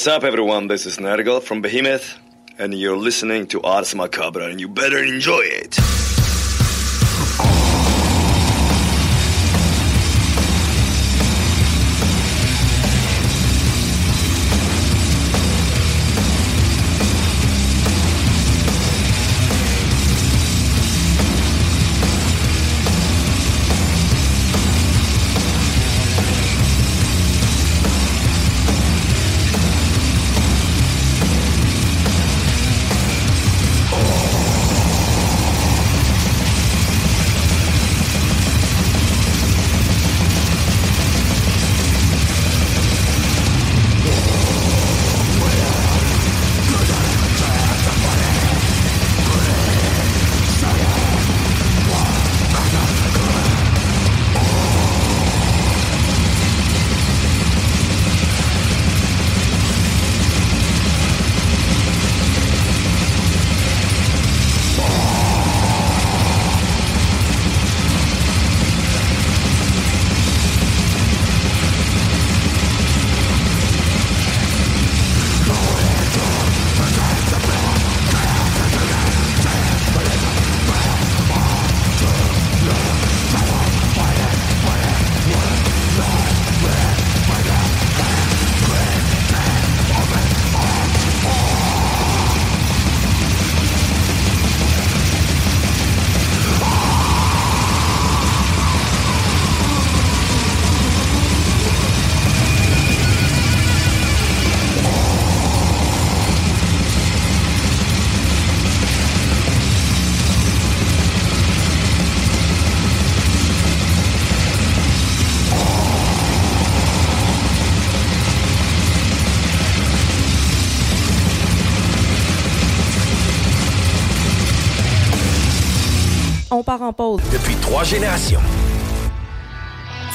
What's up, everyone? This is Nergal from Behemoth, and you're listening to Ars Macabra, and you better enjoy it.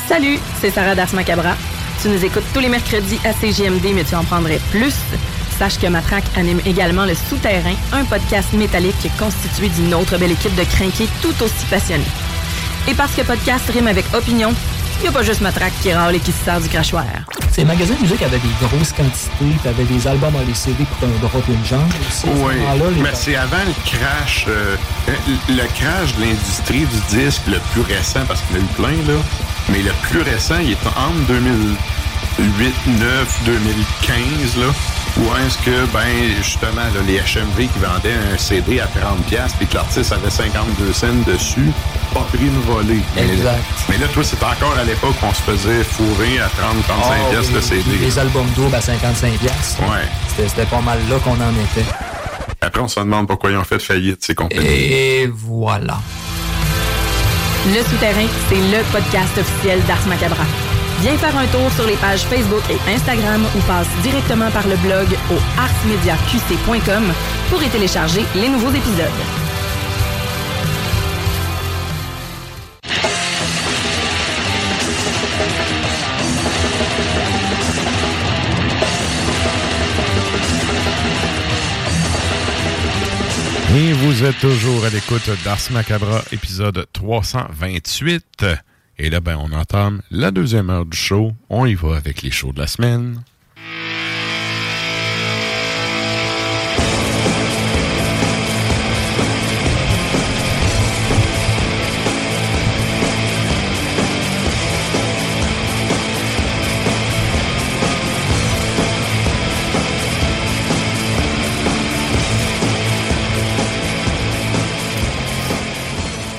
Salut, c'est Sarah Das Macabra. Tu nous écoutes tous les mercredis à CGMD, mais tu en prendrais plus. Sache que Matraque anime également Le Souterrain, un podcast métallique constitué d'une autre belle équipe de crinqués tout aussi passionnés. Et parce que podcast rime avec opinion, il n'y a pas juste Matraque qui râle et qui se sert du crachoir. Ces magasins de musique avaient des grosses quantités, tu avais des albums en CD pour un drop une jambe aussi. Oui, les- mais c'est avant le crash, euh, le crash de l'industrie du disque le plus récent, parce qu'il y en a eu plein, là. Mais le plus récent, il est entre 2008, 9, 2015, là. Où est-ce que, ben, justement, là, les HMV qui vendaient un CD à 30$ puis que l'artiste avait 52 cents dessus, pas pris une volée. Mais- Exact. Mais, là, toi, c'est encore à l'époque qu'on se faisait fourrer à 30-35$ Ah, piastres le oui, CD. Les albums doubles à 55$. piastres. Ouais. C'était- C'était pas mal là qu'on en était. Après, on se demande pourquoi ils ont fait faillite, ces compagnies. Et voilà. Le Souterrain, c'est le podcast officiel d'Ars Macabra. Viens faire un tour sur les pages Facebook et Instagram ou passe directement par le blog au arsmediaqc.com pour y télécharger les nouveaux épisodes. Et vous êtes toujours à l'écoute d'Ars Macabra, épisode 328. Et là, ben, on entame la deuxième heure du show. On y va avec les shows de la semaine.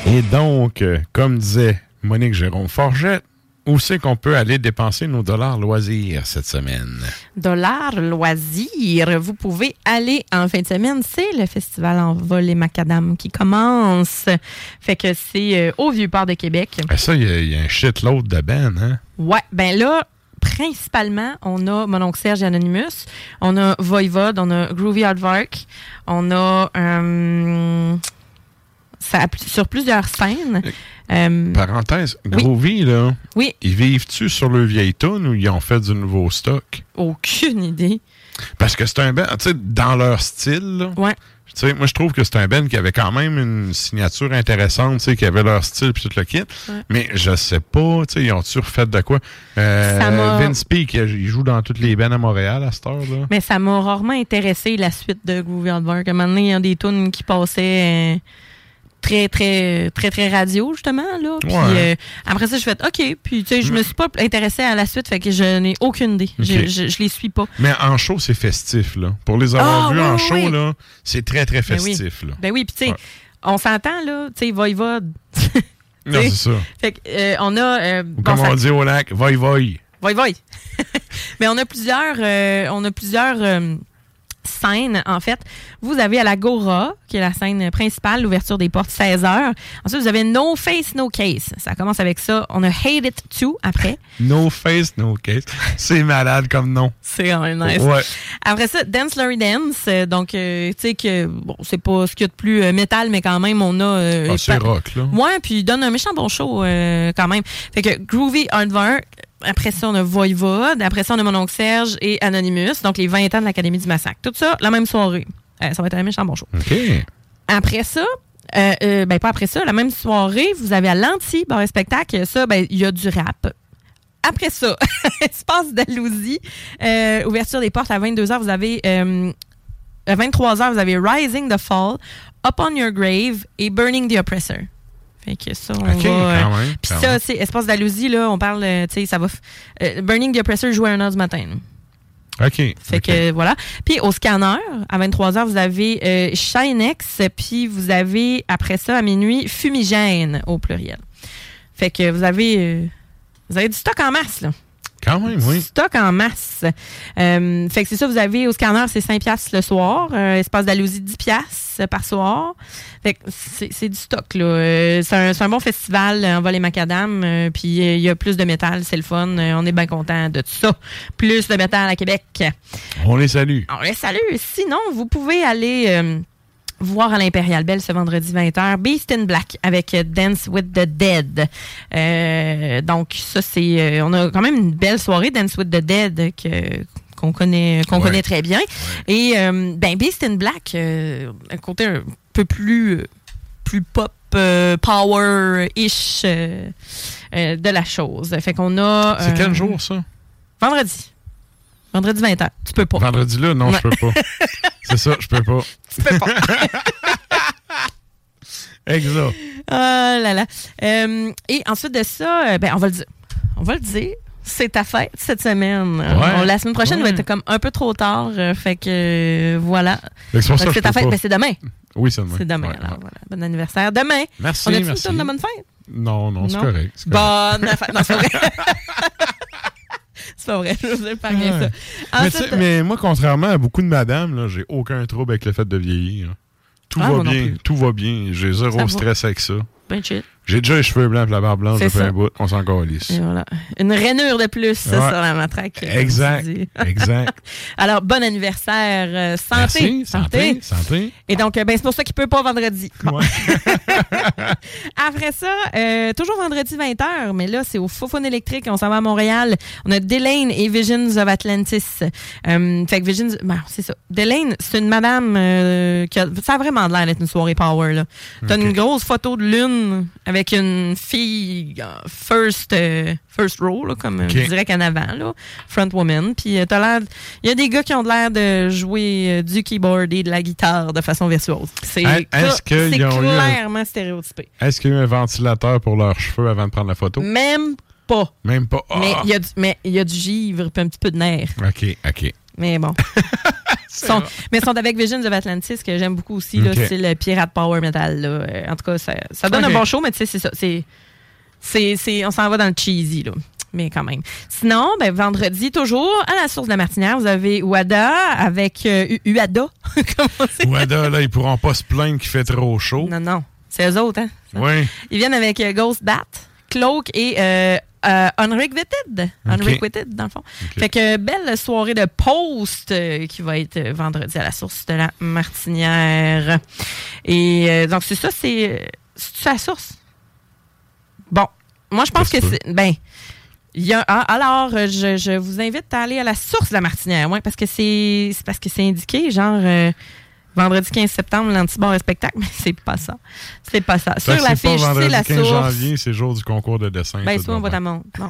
Et donc, euh, comme disait Monique Jérôme Forget, où c'est qu'on peut aller dépenser nos dollars loisirs cette semaine? Dollars loisirs. Vous pouvez aller en fin de semaine. C'est le festival en vol et macadam qui commence. Fait que c'est euh, au Vieux-Port de Québec. Ben ça, il y, a- il y a un shitload de bands, hein? Ouais, ben là, principalement, on a mon oncle Serge et Anonymous, on a Voivod, on a Groovy Hardvark, on a euh, ça sur plusieurs scènes. Euh, Parenthèse, Groovy, là, Oui. ils vivent-tu sur le vieil tune ou ils ont fait du nouveau stock? aucune idée. Parce que c'est un band, tu sais, dans leur style, là, Ouais. Tu sais, moi, je trouve que c'est un band qui avait quand même une signature intéressante, tu sais, qui avait leur style puis tout le kit. Mais je sais pas, tu sais, ils ont-tu refait de quoi? Euh, Vince Peake, il joue dans toutes les bands à Montréal à cette heure-là. Mais ça m'a rarement intéressé la suite de Groovy Hardwork. À un moment donné, il y a des tunes qui passaient euh, très, très, très, très radio, justement. Là. Puis Ouais. euh, après ça, je fais OK. Puis tu sais, je me suis pas intéressée à la suite, fait que je n'ai aucune idée. Je, je, je les suis pas. Mais en show, c'est festif, là. Pour les avoir Ah, vus oui, en oui, show, oui. là, c'est très, très Ben oui. festif, là. Ben oui, puis tu sais, Ouais. on s'entend, là, tu sais, Voivode. Non, c'est ça. Fait que, euh, on a. euh, Ou comme on dit au lac, voy. Voy, voy. Mais on a plusieurs, euh, on a plusieurs euh, scènes, en fait. Vous avez à l'Agora, qui est la scène principale, l'ouverture des portes 16h. Ensuite, vous avez No Face, No Case. Ça commence avec ça. On a Hate It Too après. No face, no case. C'est malade comme nom. C'est quand même nice. Ouais. Après ça, Dance Larry Dance. euh, donc, euh, tu sais que, bon, c'est pas ce qu'il y a de plus euh, métal, mais quand même, on a. euh, Ah, c'est rock, là. Ouais, puis il donne un méchant bon show euh, quand même. Fait que Groovy Hardware. Après ça, on a Voivode. Après ça, on a Mon oncle Serge et Anonymous. Donc, les 20 ans de l'Académie du Massacre. Tout ça, la même soirée. Euh, ça va être un méchant bon show. OK. Après ça, euh, euh, ben pas après ça, la même soirée, vous avez à l'anti bar et spectacle, ça, ben il y a du rap. Après ça, espace d'Alousie, euh, ouverture des portes à 22h, vous avez à 23h, vous avez Rising the Fall, Up on Your Grave et Burning the Oppressor. Fait que ça, on OK, va, euh, Puis ça, c'est espace d'Alousie, là, on parle, euh, tu sais, ça va. euh, Burning the Oppressor joue à 1h du matin. là. OK. Fait que voilà. Puis au scanner, à 23h, vous avez euh, Shinex, puis vous avez après ça à minuit Fumigène au pluriel. Fait que vous avez euh, vous avez du stock en masse là. Quand même, oui. Stock en masse. Euh, fait que c'est ça, vous avez au scanner, c'est 5 piastres le soir. Euh, espace d'Alousie, 10 piastres par soir. Fait que c'est du stock, là. Euh, c'est un, bon festival, on va les macadam. puis il y a plus de métal, c'est le fun. On est bien content de tout ça. Plus de métal à Québec. On les salue. On les salue. Sinon, vous pouvez aller voir à l'Impérial Belle ce vendredi 20h Beast in Black avec euh, Dance with the Dead. Euh, donc, ça, c'est. euh, on a quand même une belle soirée, Dance with the Dead, que qu'on connaît qu'on Ouais. connaît très bien et euh, ben Beast in Black euh, un côté un peu plus plus pop power ish de la chose fait qu'on a C'est quel jour, ça? vendredi vendredi 20h tu peux pas Vendredi là? Non, je peux pas. C'est ça, je peux pas. tu peux pas Exact. Ah là là. Euh, et ensuite de ça, euh, ben, on va le dire. On va le dire. C'est ta fête cette semaine. La semaine prochaine Ouais. va être comme un peu trop tard. euh, fait que euh, voilà. C'est ta fête. pas. Ben, c'est demain. Oui, c'est demain. C'est demain. Ouais, alors ouais. voilà. Bon anniversaire. Demain. Merci, On a-tu une merci. tourne de bonne fête? Non, non, c'est correct. Bonne fête. Non, c'est vrai. c'est pas vrai. Je vous épargne ça. Ouais. Mais, sais, mais moi, contrairement à beaucoup de madames, j'ai aucun trouble avec le fait de vieillir. Tout Ah, va bien, tout va bien. J'ai Ça zéro va. stress avec ça. ben chill. J'ai déjà les cheveux blancs et la barbe blanche ça. un bout. On s'en calisse. Et voilà. Une rainure de plus ça, Ouais. sur la matraque. Exact. Exact. Alors, bon anniversaire. euh, santé. Merci, santé, santé. Et donc, euh, ben, c'est pour ça qu'il peut pas vendredi. Bon. Après ça, euh, toujours vendredi 20h, mais là, c'est au Fofone électrique. On s'en va à Montréal. On a Delane et Visions of Atlantis. Fait que Visions, ben, c'est ça. Delane, c'est une madame qui a, ça a vraiment l'air d'être une soirée power, là. T'as une grosse photo de lune avec une fille euh, first, euh, first row, là, comme je dirais qu'en avant, là. Front woman. Puis euh, t'as l'air, il y a des gars qui ont l'air de jouer euh, du keyboard et de la guitare de façon virtuose. C'est un- clairement stéréotypé. Est-ce qu'il y a eu un ventilateur pour leurs cheveux avant de prendre la photo? Même pas. Même pas. Ah! Mais il y a du, mais il y a du givre puis un petit peu de nerf. OK, OK. Mais bon. Sont- mais ils sont avec Visions of Atlantis, que j'aime beaucoup aussi. C'est le pirate power metal. Là. Euh, En tout cas, ça, ça donne un bon show, mais tu sais, c'est ça. C'est, c'est, c'est- on s'en va dans le cheesy, là. Mais quand même. Sinon, ben, vendredi, toujours, à la source de la Martinière, vous avez Wada avec euh, Uada. Wada, là, ils pourront pas se plaindre qu'il fait trop chaud. Non, non. C'est eux autres, hein? Oui. Ils viennent avec euh, Ghost Bat, Cloak et euh, euh, Unrequited. Unrequited, dans le fond. Fait que belle soirée de post euh, qui va être vendredi à la source de la Martinière. Et euh, donc, c'est ça, c'est. euh, C'est la source? Bon. Moi, je pense que c'est. Ben. il y a, ah, alors, je, je vous invite à aller à la source de la Martinière, ouais, parce que c'est c'est parce que c'est indiqué, genre Vendredi 15 septembre, l'antibar et spectacle, mais c'est pas ça. C'est pas ça. Fait Sur pas l'affiche, c'est la 15 source. janvier, c'est jour du concours de dessin. Ben, soit on va. Bon.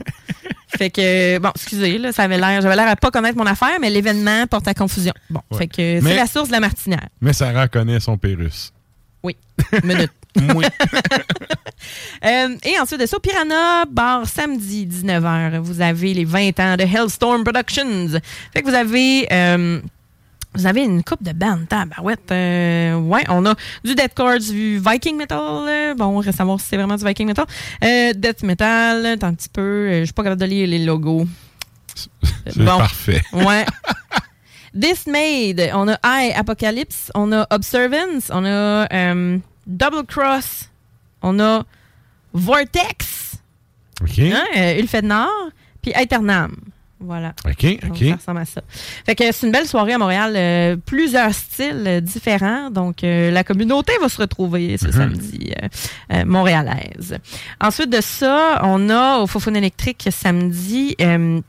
fait que, bon, excusez, là, ça avait l'air, j'avais l'air à pas connaître mon affaire, mais l'événement porte à confusion. Bon, Ouais. fait que c'est la source de la martinière. Mais Sarah connaît son Pérus. Oui. Minute. Oui. Euh, et ensuite de ça, Piranha Bar, samedi 19h, vous avez les 20 ans de Hellstorm Productions. Fait que vous avez. euh, vous avez une coupe de bandes, tabarouette. Euh, ouais, on a du deathcore, du Viking Metal. euh, bon, on va savoir si c'est vraiment du Viking Metal. Euh, Death Metal, un petit peu. euh, je suis pas capable de lire les logos. C'est parfait. Ouais. Dismayed, on a Eye Apocalypse, on a Observance, on a Double Cross, on a Vortex, OK. hein, Ulfednar, puis Aeternam. Voilà. OK, Donc, OK. ça ressemble à ça. Fait que c'est une belle soirée à Montréal. euh, plusieurs styles différents. Donc, euh, la communauté va se retrouver ce Mhm. samedi euh, montréalaise. Ensuite de ça, on a au Fofone électrique samedi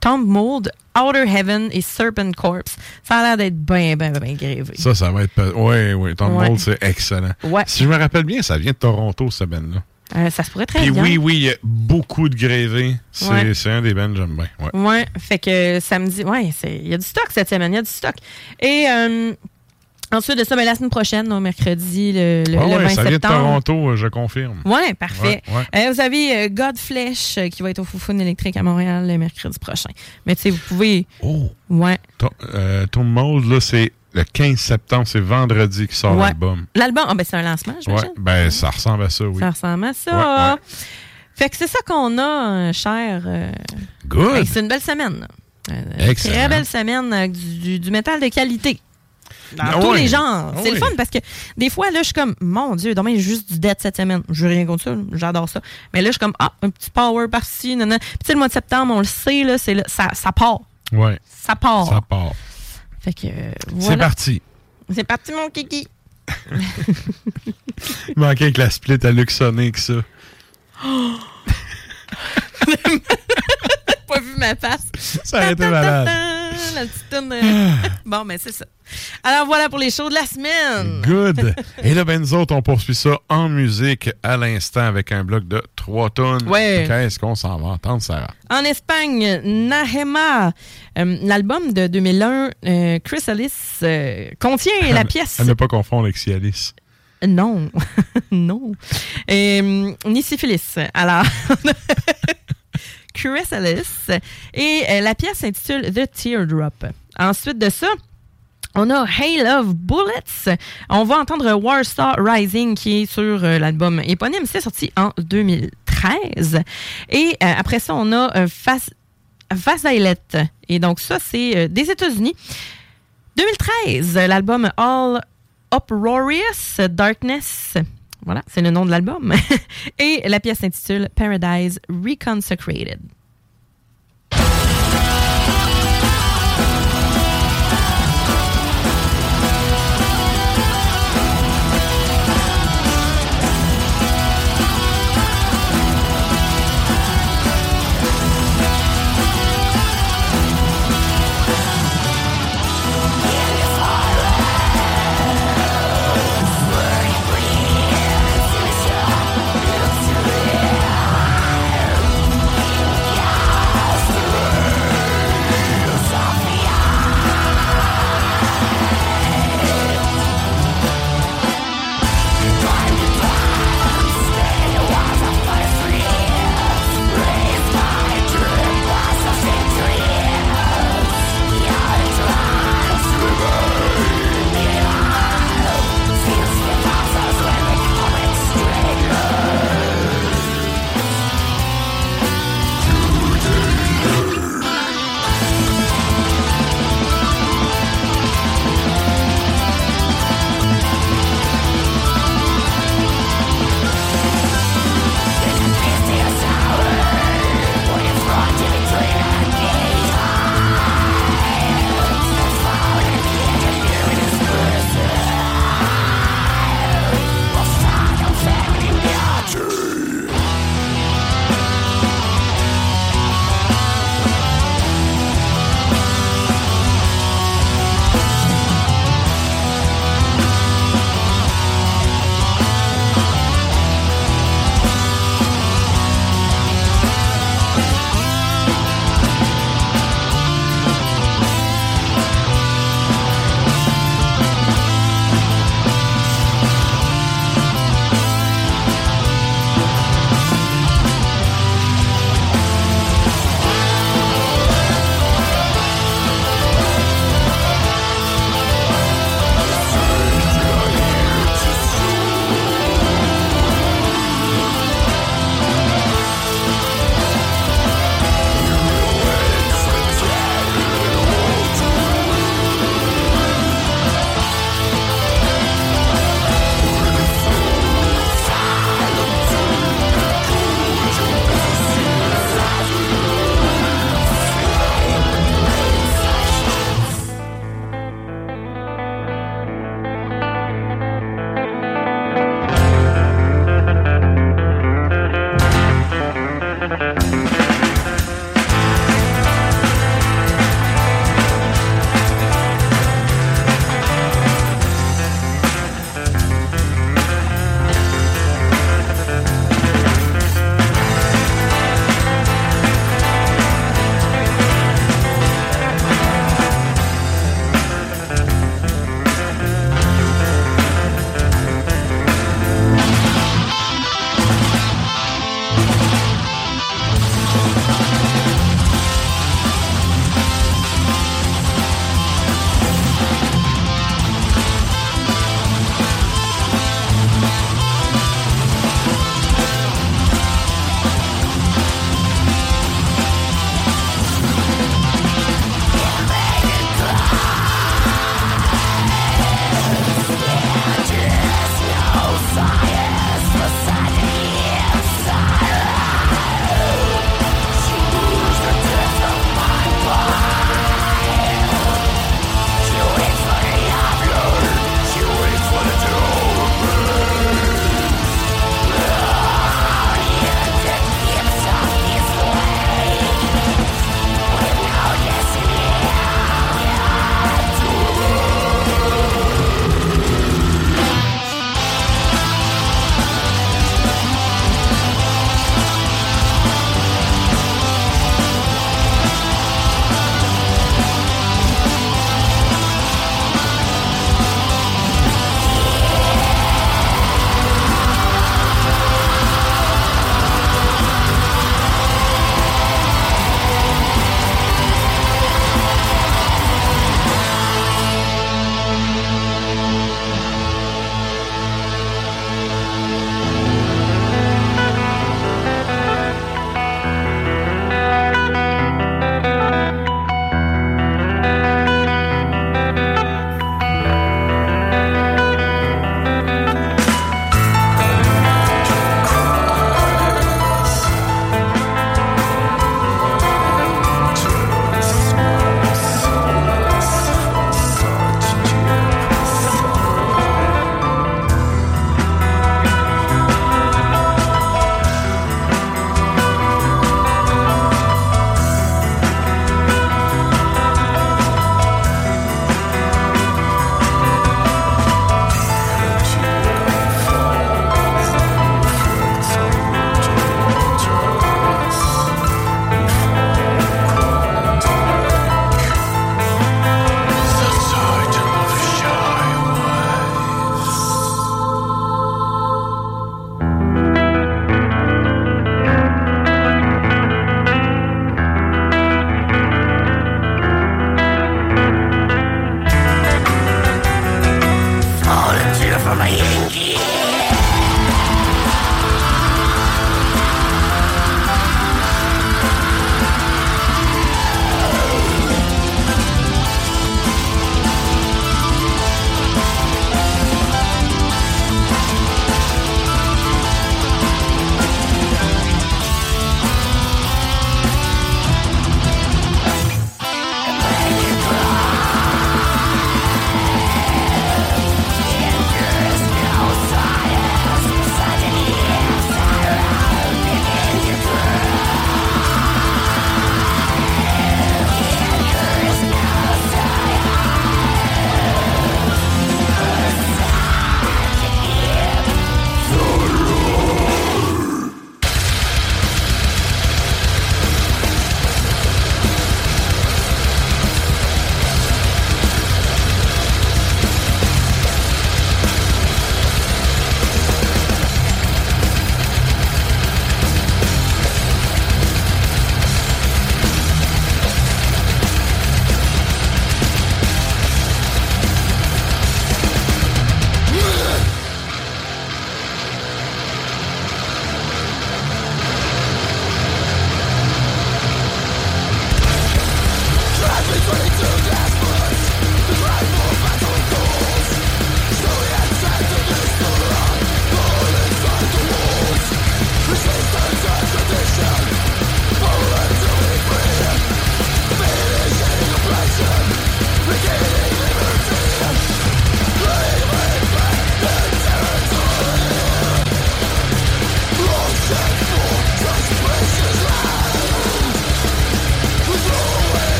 Tomb Mold, Outer Heaven et Serpent Corpse. Ça a l'air d'être bien, bien, bien grévé. Ça, ça va être. ouais. Ton Ouais. mold, c'est excellent. Ouais. Si je me rappelle bien, ça vient de Toronto, ce band-là. Euh, ça se pourrait très Puis bien. oui, oui, il y a beaucoup de gravés. C'est Ouais. un des bands que j'aime bien. Ouais. Ouais, fait que samedi, ouais, c'est- il y a du stock cette semaine, il y a du stock. Et euh, ensuite de ça, ben, la semaine prochaine, mercredi, le, le, Ah le ouais, 20 ça vient de septembre. Toronto, euh, je confirme. Ouais, parfait. Euh, vous avez Godflesh qui va être au Foufoune électrique à Montréal le mercredi prochain. Mais tu sais, vous pouvez. Oh! Ouais. Mold, là, c'est le 15 septembre, c'est vendredi qui sort Ouais. l'album. L'album, ah, ben, c'est un lancement, Ouais, j'imagine. ben ça ressemble à ça, oui. Ça ressemble à ça. Ouais, ouais. Fait que c'est ça qu'on a, euh, cher. euh, Good. fait que c'est une belle semaine. Euh, Excellent. Très belle semaine avec du, du- du métal de qualité. Dans Ah tous ouais. les genres. Ah c'est le ouais. fun parce que des fois, là, je suis comme, mon Dieu, demain, j'ai juste du dead cette semaine. Je veux rien contre ça. J'adore ça. Mais là, je suis comme, ah, un petit power par-ci. Puis, tu sais, le mois de septembre, on le sait, là, c'est là, ça, ça part. Ouais. Ça part. Ça part. Fait que, euh, C'est parti. C'est parti, mon kiki. Il manquait avec la split à Luxonic, ça. ma face. Ça aurait été malade. La petite toune, euh, bon, ben, c'est ça. Alors, voilà pour les shows de la semaine. Good. Et là, ben, nous autres, on poursuit ça en musique à l'instant avec un bloc de 3 tonnes. Ouais. Qu'est-ce qu'on s'en va entendre, Sarah? En Espagne, Nahema, euh, l'album de 2001, euh, Chrysalis, euh, contient la pièce. À ne pas confondre avec Cialis. Non, non. Euh, ni syphilis. Alors, Chrysalis. Et euh, la pièce s'intitule The Teardrop. Ensuite de ça, on a Hail of Bullets. On va entendre Warstar Rising qui est sur euh, l'album éponyme. C'est sorti en 2013. Et euh, après ça, on a Vasaillet. Et donc ça, c'est des États-Unis. 2013, l'album All Uproarious Darkness. Voilà, c'est le nom de l'album. Et la pièce s'intitule Paradise Reconsecrated.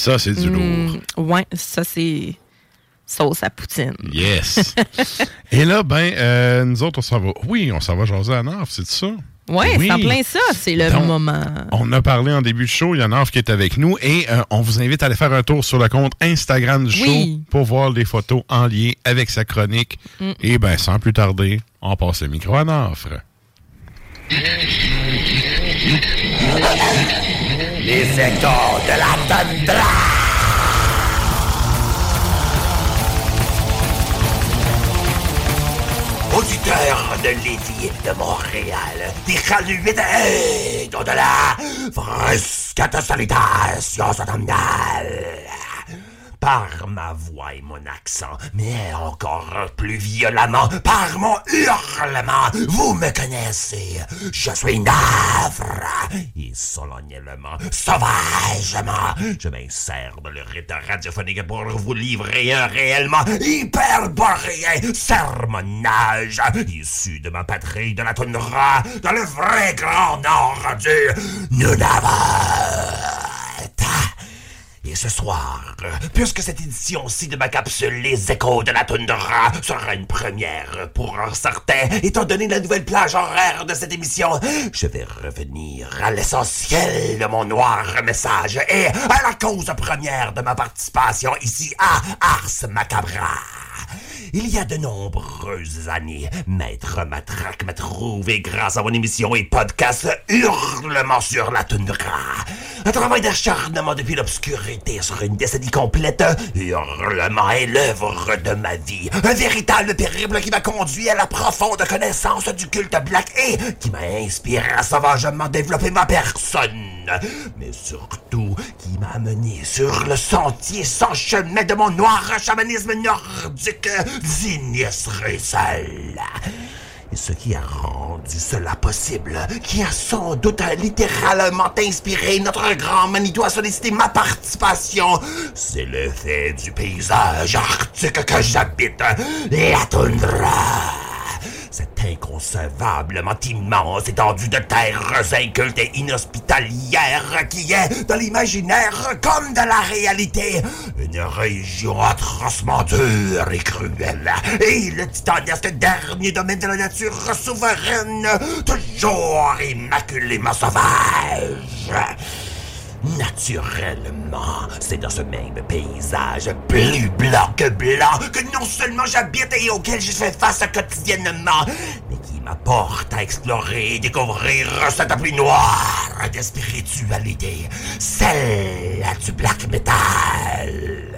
Ça, c'est du lourd. Ouais, ça, c'est sauce à poutine. Yes. Et là, ben, euh, nous autres, on s'en va. Oui, on s'en va jaser à c'est ça? Ouais, oui, c'est en plein ça, c'est le Donc, moment. On a parlé en début de show, il y en a qui est avec nous et euh, on vous invite à aller faire un tour sur le compte Instagram du show Oui. pour voir des photos en lien avec sa chronique. Mm. Et ben sans plus tarder, on passe le micro à Nafre. Les de la tundra. Auditeurs de Lévis et de Montréal, des chaluites et d'au-delà, fresquette salutation automnale. Par ma voix et mon accent, mais encore plus violemment, par mon hurlement, vous me connaissez. Je suis navre. Et solennellement, sauvagement, je m'insère dans le rite radiophonique pour vous livrer un réellement hyperboréen sermonnage issu de ma patrie de la toundra, dans le vrai grand nord du Nunavut. Et ce soir, puisque cette édition-ci de ma capsule Les Échos de la Toundra sera une première pour certains, étant donné la nouvelle plage horaire de cette émission, je vais revenir à l'essentiel de mon noir message et à la cause première de ma participation ici à Ars Macabra. Il y a de nombreuses années, Maître Matraque m'a trouvé grâce à mon émission et podcast Hurlement sur la toundra. Un travail d'acharnement depuis l'obscurité sur une décennie complète. Hurlement est l'œuvre de ma vie. Un véritable périple qui m'a conduit à la profonde connaissance du culte black et qui m'a inspiré à sauvagement développer ma personne. Mais surtout, qui m'a amené sur le sentier sans chemin de mon noir chamanisme nordique sinistre et. Et ce qui a rendu cela possible, qui a sans doute littéralement inspiré notre grand Manitou à solliciter ma participation, c'est l'effet du paysage arctique que j'habite, la toundra. Cette inconcevablement immense étendue de terres incultes et inhospitalières qui est, dans l'imaginaire comme dans la réalité, une région atrocement dure et cruelle, et le titanesque dernier domaine de la nature souveraine, toujours immaculément sauvage. Naturellement, c'est dans ce même paysage plus blanc que blanc que non seulement j'habite et auquel je fais face quotidiennement, mais qui m'apporte à explorer et découvrir cette pluie noire de spiritualité, celle du black metal.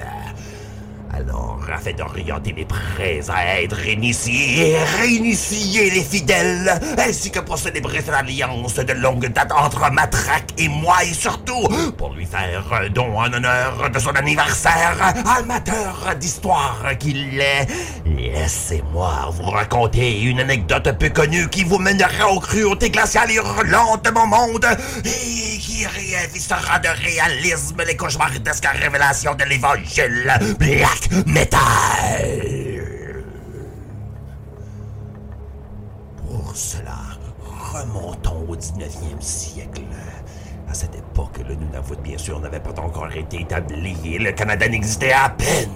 Alors, afin d'orienter mes prêts à être initiés et réinitier les fidèles, ainsi que pour célébrer cette alliance de longue date entre Matraque et moi, et surtout pour lui faire un don en honneur de son anniversaire, amateur d'histoire qu'il est, laissez-moi vous raconter une anecdote peu connue qui vous mènera aux cruautés glaciales et hurlantes de mon monde, et qui réavisera de réalisme les cauchemardesques révélations de l'évangile Pour cela, remontons au 19e siècle. À cette époque, le Nunavut, bien sûr, n'avait pas encore été établi et le Canada n'existait à peine.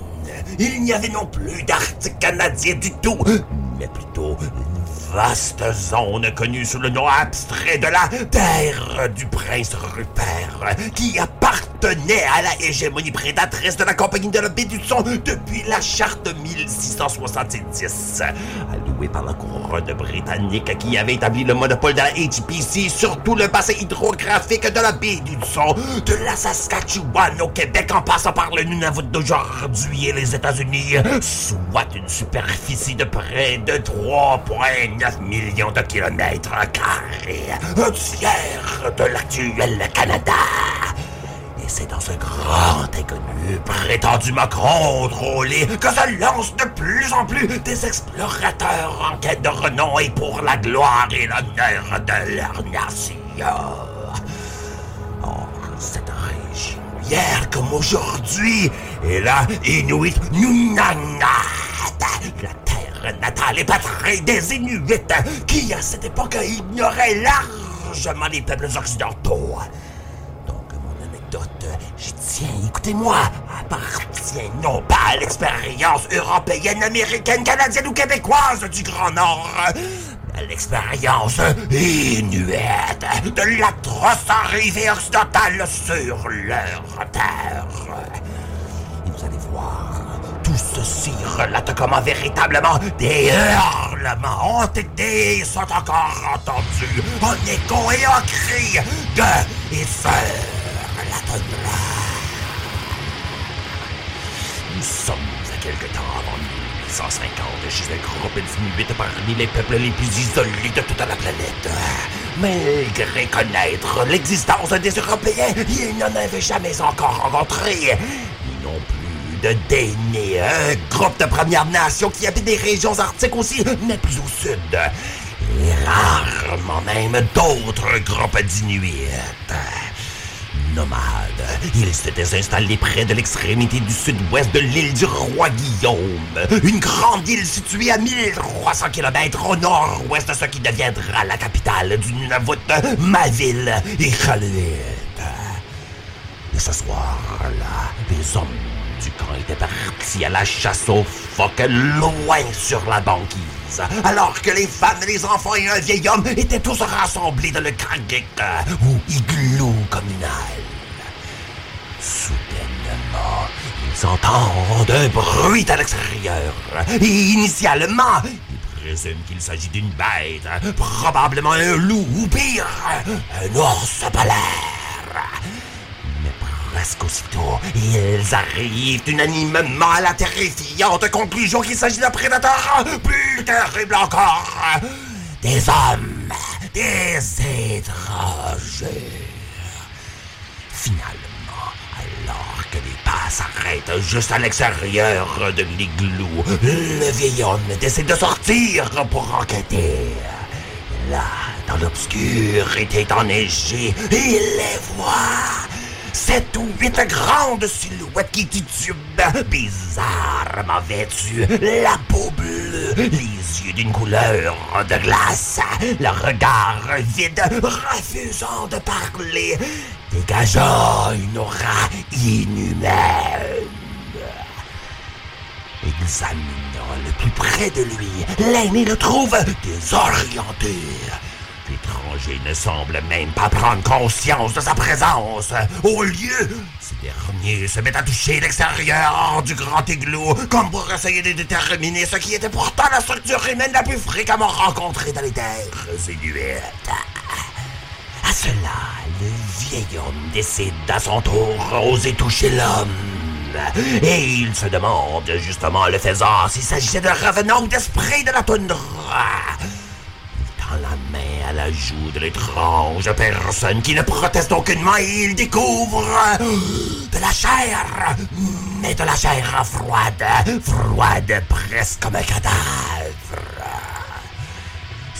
Il n'y avait non plus d'Arctique canadien du tout, mais plutôt vaste zone connue sous le nom abstrait de la Terre du Prince Rupert, qui appartenait à la hégémonie prédatrice de la Compagnie de la Baie du Son depuis la charte 1670, allouée par la couronne britannique qui avait établi le monopole de la HPC sur tout le bassin hydrographique de la Baie du Son, de la Saskatchewan au Québec en passant par le Nunavut d'aujourd'hui et les États-Unis, soit une superficie de près de 3,9 millions de kilomètres carrés, un tiers de l'actuel Canada. Et c'est dans ce grand inconnu prétendument contrôlé que se lancent de plus en plus des explorateurs en quête de renom et pour la gloire et l'honneur de leur nation. Or, cette région, hier comme aujourd'hui, est la Inuit Nunangat, la terre natale et patrie des Inuits, qui à cette époque ignorait largement les peuples occidentaux. Donc, mon anecdote, j'y tiens, écoutez témoin appartient non pas à l'expérience européenne, américaine, canadienne ou québécoise du Grand Nord, l'expérience inuite de l'atroce arrivée occidentale sur leur terre. Et vous allez voir, tout ceci relate comment véritablement des hurlements ont été sont encore entendus en écho et en cri de et la. Nous sommes à quelque temps avant 1850 chez un groupe d'inuits parmi les peuples les plus isolés de toute la planète. Malgré connaître l'existence des Européens, ils n'en avaient jamais encore rencontré. Ils n'ont plus de un groupe de Premières Nations qui habite des régions arctiques aussi, mais plus au sud. Et rarement même d'autres groupes d'Inuits nomades. Ils s'étaient installés près de l'extrémité du sud-ouest de l'île du roi Guillaume, une grande île située à 1300 km au nord-ouest de ce qui deviendra la capitale du Nunavut, ma ville, Iqaluit. Et ce soir-là, les hommes du camp étaient partis à la chasse aux phoques loin sur la banquise, alors que les femmes, les enfants et un vieil homme étaient tous rassemblés dans le Kragik, ou igloo communal. Soudainement, ils entendent un bruit à l'extérieur. Et initialement, ils présument qu'il s'agit d'une bête, probablement un loup ou pire, un ours polaire. Presque aussitôt, ils arrivent unanimement à la terrifiante conclusion qu'il s'agit d'un prédateur plus terrible encore. Des hommes, des étrangers. Finalement, alors que les pas s'arrêtent juste à l'extérieur de l'igloo, le vieil homme décide de sortir pour enquêter. Là, dans l'obscurité enneigée, il les voit. Sept ou huit grandes silhouettes qui titubent, bizarrement vêtues, la peau bleue, les yeux d'une couleur de glace, le regard vide, refusant de parler, dégageant une aura inhumaine. Examinant le plus près de lui, l'aîné le trouve désorienté. L'étranger ne semble même pas prendre conscience de sa présence. Au lieu, ce dernier se met à toucher l'extérieur du grand igloo, comme pour essayer de déterminer ce qui était pourtant la structure humaine la plus fréquemment rencontrée dans les terres inuites. À cela, le vieil homme décide à son tour oser toucher l'homme. Et il se demande, justement, le faisant, s'il s'agissait de revenant ou d'esprit de la toundra. La main à la joue de l'étrange personne qui ne proteste aucunement et il découvre de la chair, mais de la chair froide, froide presque comme un cadavre.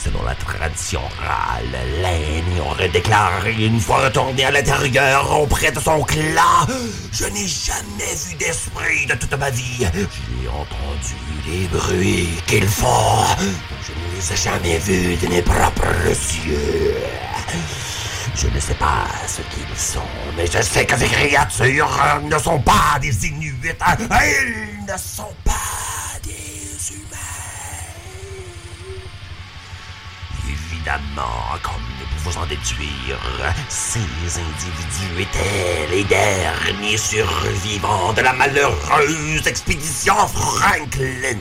Selon la tradition orale, l'aîné aurait déclaré une fois retourné à l'intérieur auprès de son clan Je n'ai jamais vu d'esprit de toute ma vie. J'ai entendu les bruits qu'ils font. Je ne les ai jamais vus de mes propres yeux. Je ne sais pas ce qu'ils sont, mais je sais que ces créatures ne sont pas des Inuits. Ils ne sont pas Évidemment, comme nous pouvons en déduire, ces individus étaient les derniers survivants de la malheureuse expédition Franklin.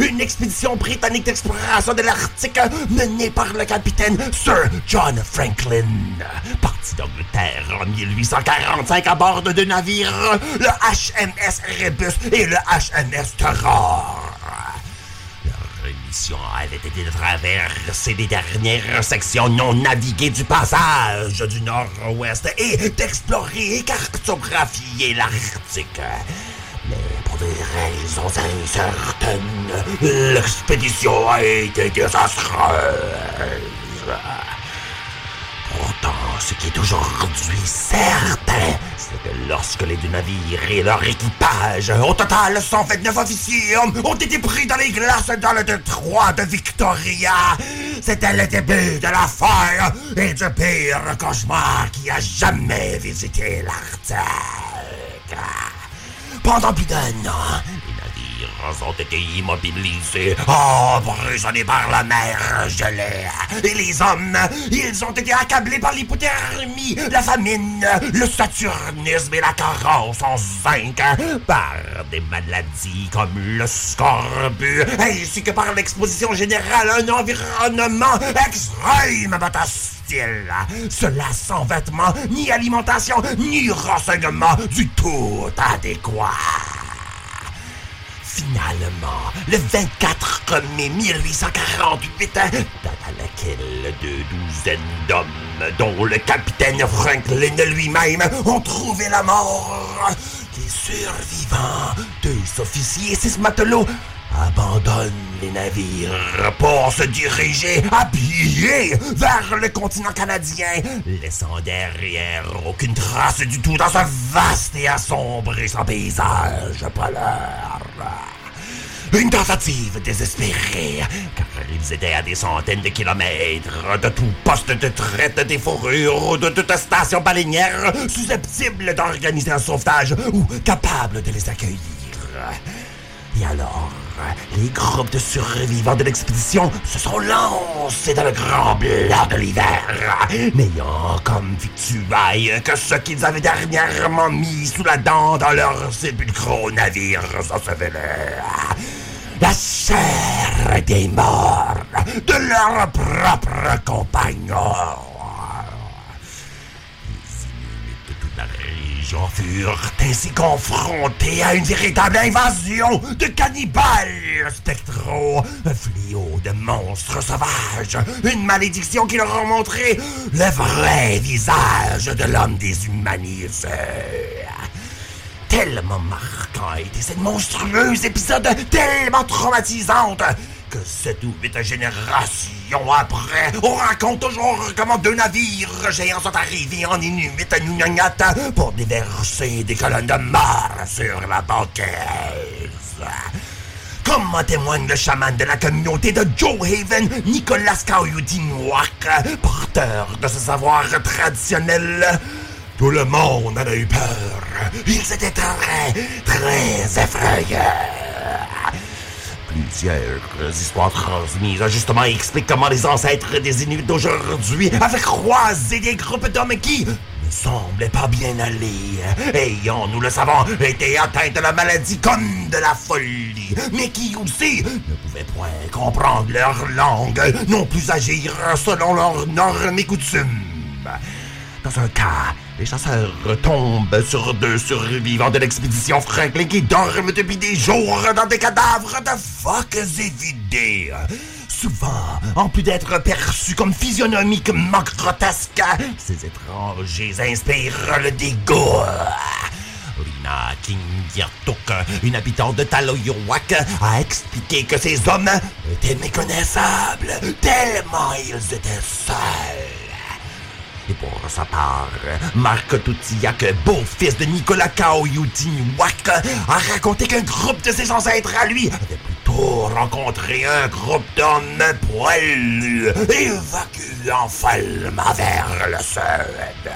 Une expédition britannique d'exploration de l'Arctique menée par le capitaine Sir John Franklin. Parti d'Angleterre en 1845 à bord de deux navires, le HMS Rebus et le HMS Terror. Mission avait été de traverser les dernières sections non naviguées du passage du nord-ouest et d'explorer et cartographier l'Arctique. Mais pour des raisons incertaines, l'expédition a été désastreuse. Pourtant, ce qui est aujourd'hui certain, c'est que lorsque les deux navires et leur équipage, au total 129 officiers ont été pris dans les glaces dans le détroit de Victoria, c'était le début de la fin et du pire cauchemar qui a jamais visité l'Arctique. Pendant plus d'un an, navires ont été immobilisés, emprisonnés par la mer gelée. Et les hommes, ils ont été accablés par l'hypothermie, la famine, le saturnisme et la carence en zinc, par des maladies comme le scorbut, ainsi que par l'exposition générale à un environnement extrêmement hostile. Cela sans vêtements, ni alimentation, ni renseignement du tout adéquat. Finalement, le 24 mai 1848, date laquelle deux douzaines d'hommes, dont le capitaine Franklin lui-même, ont trouvé la mort, les survivants, deux officiers et six matelots, abandonnent les navires pour se diriger à pied vers le continent canadien, laissant derrière aucune trace du tout dans ce vaste et assombrissant paysage polaire. Une tentative désespérée, car ils étaient à des centaines de kilomètres de tout poste de traite des fourrures ou de toute station baleinière susceptible d'organiser un sauvetage ou capable de les accueillir. Et alors, les groupes de survivants de l'expédition se sont lancés dans le grand blanc de l'hiver, n'ayant comme victuailles que ce qu'ils avaient dernièrement mis sous la dent dans leurs sépulcraux navires ensevelés. La chair des morts de leurs propres compagnons. Région furent ainsi confrontés à une véritable invasion de cannibales spectraux, un fléau de monstres sauvages, une malédiction qui leur a montré le vrai visage de l'homme déshumanisé. Tellement marquant a été cette monstrueuse épisode, tellement traumatisante, que sept ou huit générations après, on raconte toujours comment deux navires géants sont arrivés en Inuit à pour déverser des colonnes de mort sur la banquise. Comme en témoigne le chaman de la communauté de Joe Haven, Nicolas Kaoyudinouak, porteur de ce savoir traditionnel. Tout le monde en a eu peur. Ils étaient très, très effrayés. Plusieurs histoires transmises justement expliquent comment les ancêtres des Inuits d'aujourd'hui avaient croisé des groupes d'hommes qui ne semblaient pas bien aller, ayant, nous le savons, été atteints de la maladie comme de la folie, mais qui aussi ne pouvaient point comprendre leur langue, non plus agir selon leurs normes et coutumes. Dans un cas, les chasseurs tombent sur deux survivants de l'expédition Franklin qui dorment depuis des jours dans des cadavres de phoques évidés. Souvent, en plus d'être perçus comme physionomiquement grotesques, ces étrangers inspirent le dégoût. Rina Kingyartuk, une habitante de Taloyowak, a expliqué que ces hommes étaient méconnaissables, tellement ils étaient seuls. Et pour sa part, Marc Toutillac, beau-fils de Nicolas Kaoyutiniwak, a raconté qu'un groupe de ses ancêtres à lui avait plutôt rencontré un groupe d'hommes poilus, évacuant follement vers le sud.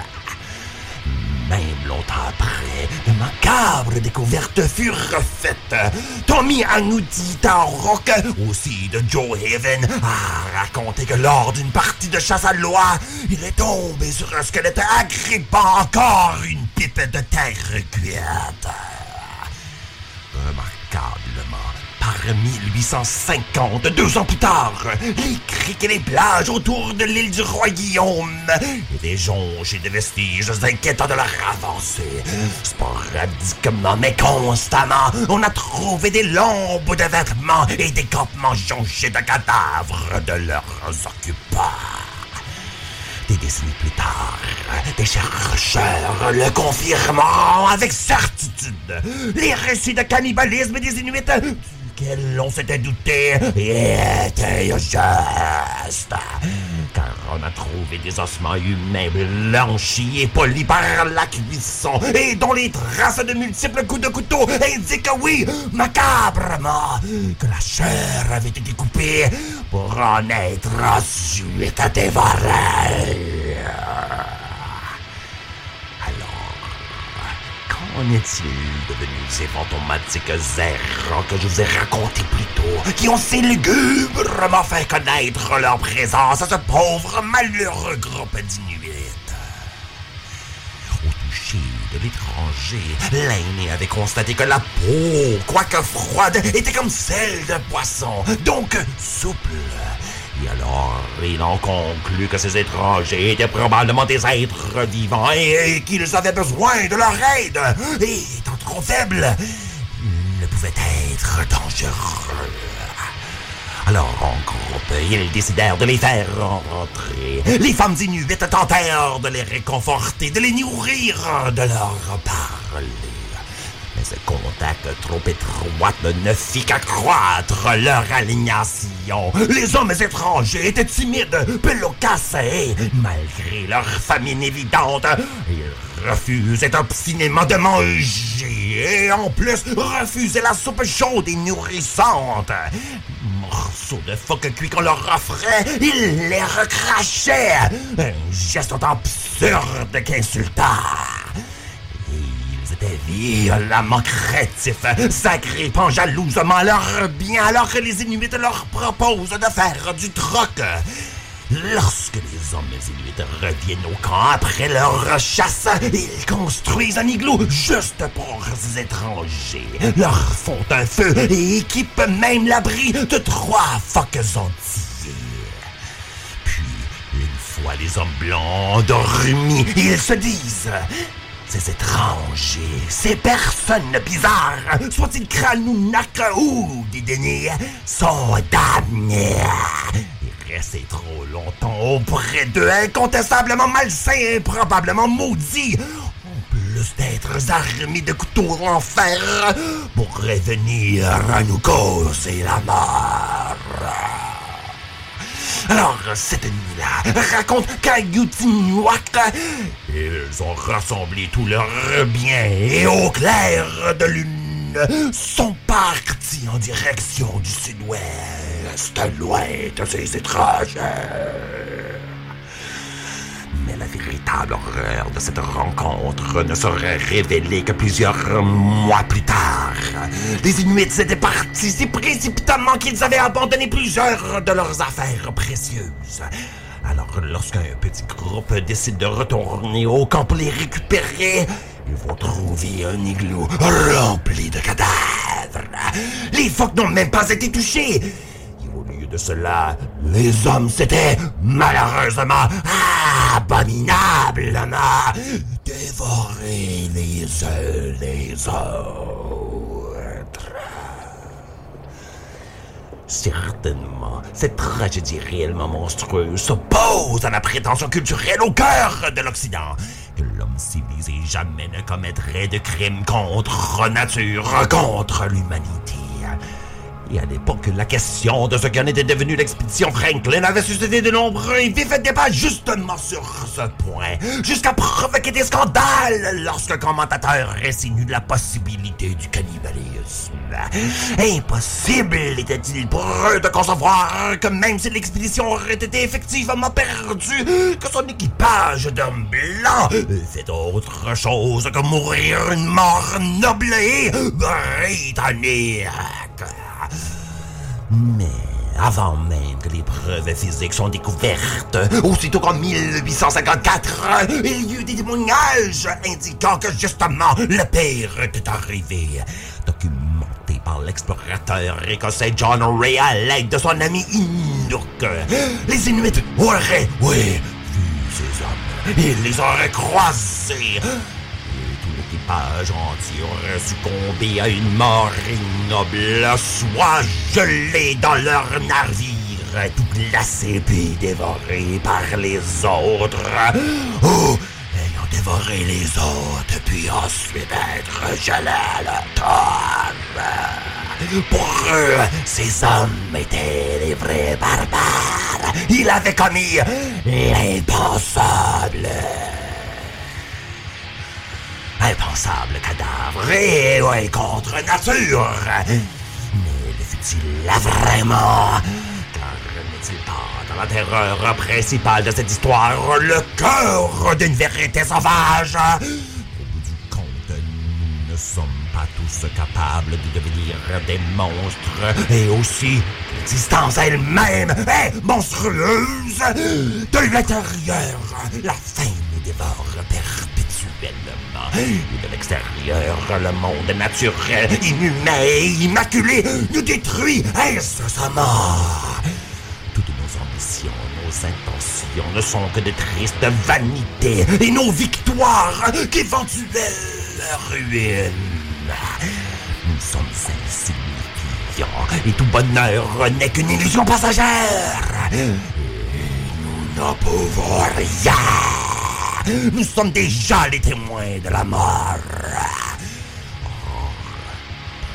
Même longtemps après, de macabres découvertes furent refaites. Tommy Anuti Taurok, aussi de Joe Haven, a raconté que lors d'une partie de chasse à loi, il est tombé sur un squelette agrippant encore une pipe de terre cuite. Remarquablement, par 1850, deux ans plus tard, les criques et les plages autour de l'île du roi Guillaume étaient jonchées de vestiges inquiétants de leur avancée. Sporadiquement, mais constamment, on a trouvé des bouts de vêtements et des campements jonchés de cadavres de leurs occupants. Des décennies plus tard, des chercheurs le confirmeront avec certitude. Les récits de cannibalisme des Inuits duquel on s'était douté était juste. Car on a trouvé des ossements humains blanchis et polis par la cuisson et dont les traces de multiples coups de couteau indiquent, oui, macabrement, que la chair avait été coupée pour en être ensuite dévorée. Qu'en est-il devenu ces fantomatiques errants que je vous ai racontés plus tôt, qui ont si lugubrement fait connaître leur présence à ce pauvre malheureux groupe d'Inuits? Au toucher de l'étranger, l'aîné avait constaté que la peau, quoique froide, était comme celle d'un poisson, donc souple. Et alors, il en conclut que ces étrangers étaient probablement des êtres vivants et, qu'ils avaient besoin de leur aide. Et étant trop faibles, ils ne pouvaient être dangereux. Alors, en groupe, ils décidèrent de les faire rentrer. Les femmes inuites tentèrent de les réconforter, de les nourrir, de leur parler. Mais ce contact trop étroit ne fit qu'accroître leur alignation. Les hommes étrangers étaient timides, peu loquaces et, malgré leur famine évidente, ils refusaient obstinément de manger et en plus refusaient la soupe chaude et nourrissante. Morceaux de phoque cuit qu'on leur offrait, ils les recrachaient. Un geste absurde qu'insultant. Ils étaient violemment créatifs, s'agrippant jalousement leur bien alors que les Inuits leur proposent de faire du troc. Lorsque les hommes inuits reviennent au camp après leur chasse, ils construisent un igloo juste pour ces étrangers, leur font un feu et équipent même l'abri de trois phoques entiers. Puis, une fois les hommes blancs endormis, ils se disent ces étrangers, ces personnes bizarres, soient-ils Kranunak ou Didéné, sont damnés. Et rester trop longtemps auprès d'eux, incontestablement malsains, probablement maudits, en plus d'être armés de couteaux en fer, pourraient venir à nous causer la mort. Alors, cette nuit-là, raconte qu'Ayutinuak, ils ont rassemblé tout leur bien et au clair de lune, sont partis en direction du sud-ouest, loin de ces étrangers. Mais la véritable horreur de cette rencontre ne serait révélée que plusieurs mois plus tard. Les Inuits étaient partis si précipitamment qu'ils avaient abandonné plusieurs de leurs affaires précieuses. Alors, lorsqu'un petit groupe décide de retourner au camp pour les récupérer, ils vont trouver un igloo rempli de cadavres. Les phoques n'ont même pas été touchés. Cela, les hommes s'étaient malheureusement, abominablement dévorés les uns les autres. Certainement, cette tragédie réellement monstrueuse s'oppose à la prétention culturelle au cœur de l'Occident. Que l'homme civilisé jamais ne commettrait de crimes contre nature, contre l'humanité. Et à l'époque, la question de ce qu'en était devenu l'expédition Franklin avait suscité de nombreux vifs débats justement sur ce point, jusqu'à provoquer des scandales lorsque commentateurs insinuent la possibilité du cannibalisme. Impossible était-il pour eux de concevoir que même si l'expédition aurait été effectivement perdue, que son équipage d'hommes blancs fait autre chose que mourir une mort noble et britannique. Mais avant même que les preuves physiques soient découvertes, aussitôt qu'en 1854, il y eut des témoignages indiquant que justement le pire était arrivé. Documenté par l'explorateur écossais John Ray à l'aide de son ami Inuk. Les Inuits auraient, oui, vu ces hommes. Ils les auraient croisés entier aurait succombé à une mort ignoble, soit gelé dans leur navire, tout glacé puis dévoré par les autres, ou ayant dévoré les autres puis ensuite être gelé à la terre. Pour eux, ces hommes étaient des vrais barbares. Ils avaient commis l'impensable impensable cadavre et contre nature. Mais le fut-il là vraiment? Car n'est-il pas dans la terreur principale de cette histoire le cœur d'une vérité sauvage? Au bout du compte, ne sommes pas tous capables de devenir des monstres et aussi l'existence elle-même est monstrueuse. De l'intérieur, la faim nous dévore perpétuellement. De l'extérieur, le monde naturel, inhumain immaculé nous détruit incessamment. Toutes nos ambitions, nos intentions ne sont que de tristes vanités et nos victoires qu'éventuelles ruines. Nous sommes insignifiants et tout bonheur n'est qu'une illusion passagère. Et nous n'en pouvons rien. Nous sommes déjà les témoins de la mort.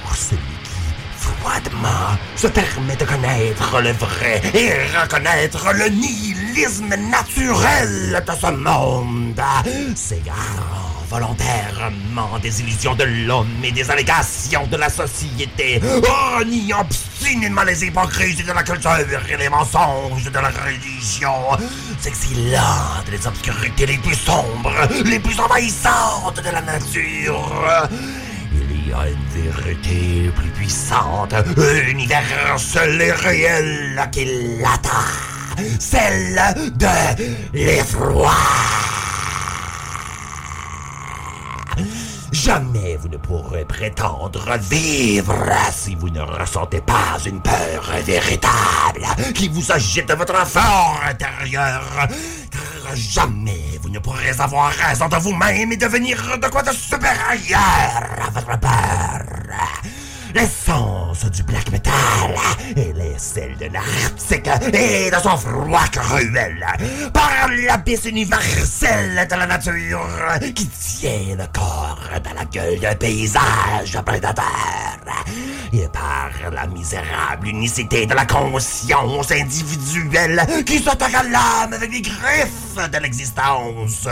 Pour celui qui, froidement, se permet de connaître le vrai et reconnaître le nihilisme naturel de ce monde, s'égarant volontairement des illusions de l'homme et des allégations de la société, reniant obstinément les hypocrisies de la culture et les mensonges de la religion, s'exilant des obscurités les plus sombres, les plus envahissantes de la nature. Il y a une vérité plus puissante, universelle et réelle qui l'attend, celle de l'effroi. Jamais vous ne pourrez prétendre vivre si vous ne ressentez pas une peur véritable qui vous agite de votre fort intérieur. Car jamais vous ne pourrez avoir raison de vous-même et devenir de quoi de supérieur à votre peur. L'essence du black metal, elle est celle de l'Arctique et de son froid cruel. Par l'abysse universelle de la nature qui tient le corps dans la gueule d'un paysage prédateur. Et par la misérable unicité de la conscience individuelle qui s'attaque à l'âme avec les griffes de l'existence.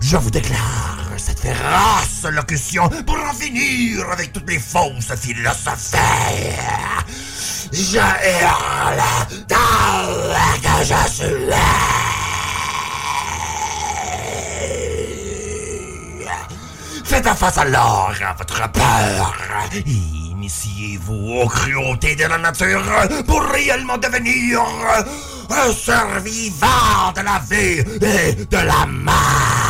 Je vous déclare cette féroce locution pour en finir avec toutes les fausses philosophies. Je hurle dans que je suis Faites face alors à votre peur. Initiez-vous aux cruautés de la nature pour réellement devenir un survivant de la vie et de la mort.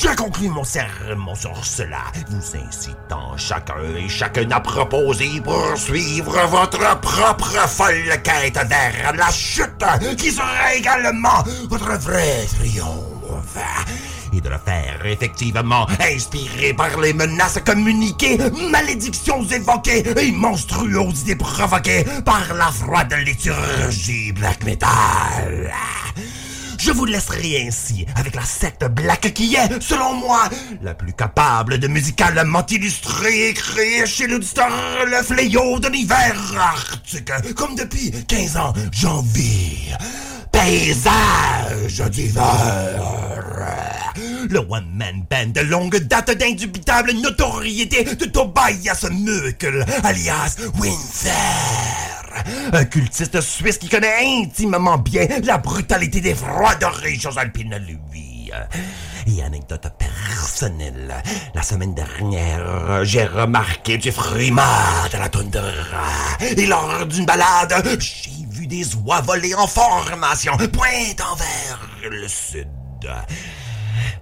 Je conclus mon sermon sur cela, vous incitant chacun et chacune à proposer poursuivre votre propre folle quête vers la chute, qui sera également votre vrai triomphe. Et de le faire effectivement inspiré par les menaces communiquées, malédictions évoquées et monstruosités provoquées par la froide liturgie black metal. Je vous laisserai ainsi avec la secte black qui est, selon moi, la plus capable de musicalement illustrer et créer chez l'auditeur le fléau de l'hiver arctique, comme depuis 15 ans j'en vis. Paysage d'hiver. Le one-man band de longue date d'indubitable notoriété de Tobias Muckle, alias Winter. Un cultiste suisse qui connaît intimement bien la brutalité des froides régions alpines, lui. Et anecdote personnelle, la semaine dernière, j'ai remarqué du frima de la toundra. Et lors d'une balade, j'ai vu des oies voler en formation, pointant vers le sud.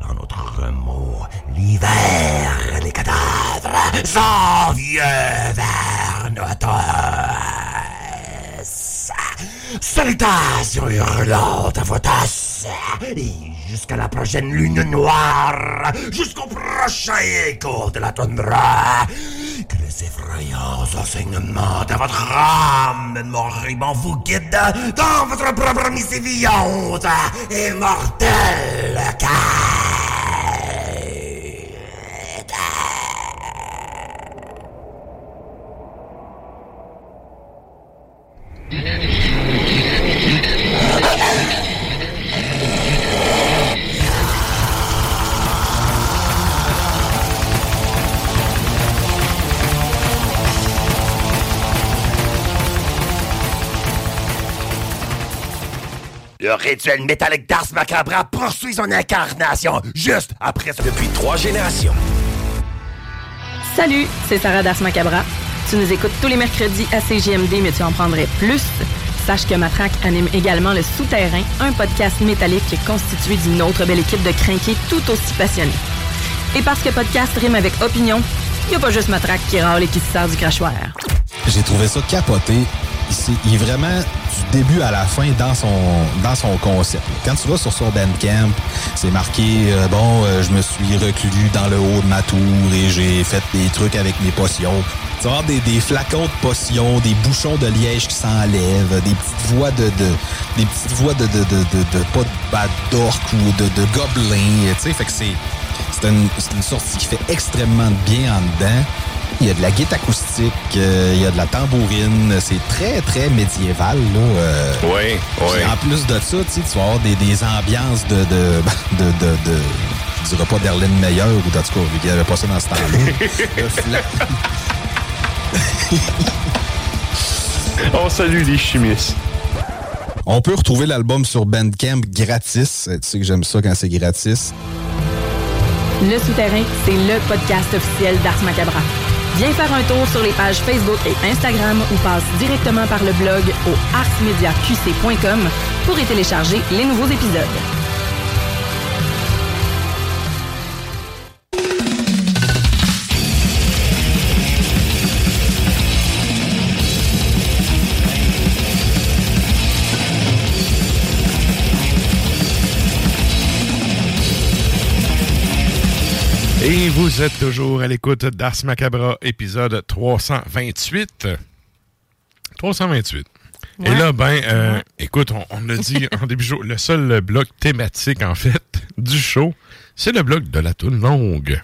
En d'autres mots, l'hiver, les cadavres s'en viennent vers notre Salutations hurlantes à vos tasses Et jusqu'à la prochaine lune noire Jusqu'au prochain écho de la toundra Que les effrayants enseignements de votre âme moribond vous guident Dans votre propre misséviante et mortelle Yo, rituel métallique d'Ars Macabra poursuit son incarnation juste après ça. Depuis trois générations. Salut, c'est Sarah Das Macabra. Tu nous écoutes tous les mercredis à CGMD, mais tu en prendrais plus. Sache que Matraque anime également Le Souterrain, un podcast métallique constitué d'une autre belle équipe de crinqués tout aussi passionnés. Et parce que podcast rime avec opinion, il n'y a pas juste Matraque qui râle et qui se sert du crachoir. J'ai trouvé ça capoté. Il, est vraiment du début à la fin dans son dans son concept. Quand tu vas sur son Bandcamp, c'est marqué euh, bon, euh, je me suis reclus dans le haut de ma tour et j'ai fait des trucs avec mes potions. Tu vas des, flacons de potions, des bouchons de liège qui s'enlèvent, des petites voix de, de des petites voix de de de de, de pas de d'orc ou de de gobelin, tu sais, fait que c'est c'est une, sortie qui fait extrêmement bien en dedans. Il y a de la guitare acoustique, euh, il y a de la tambourine. C'est très, très médiéval. Là, euh. Oui, oui. En plus de ça, tu vas avoir des, des ambiances de... de, de, je dirais pas d'Erlene Meyer ou en tout cas, vu qu'il n'y avait pas ça dans ce temps-là. On salue les chimistes. On peut retrouver l'album sur Bandcamp gratis. Tu sais que j'aime ça quand c'est gratis. Le Souterrain, c'est le podcast officiel d'Ars Macabra. Viens faire un tour sur les pages Facebook et Instagram ou passe directement par le blog au arsmediaqc.com pour y télécharger les nouveaux épisodes. Et vous êtes toujours à l'écoute d'Ars Macabra, épisode 328. 328. Et là, ben, euh, écoute, on, on a dit en début de show, le seul bloc thématique, en fait, du show, c'est le bloc de la toune longue.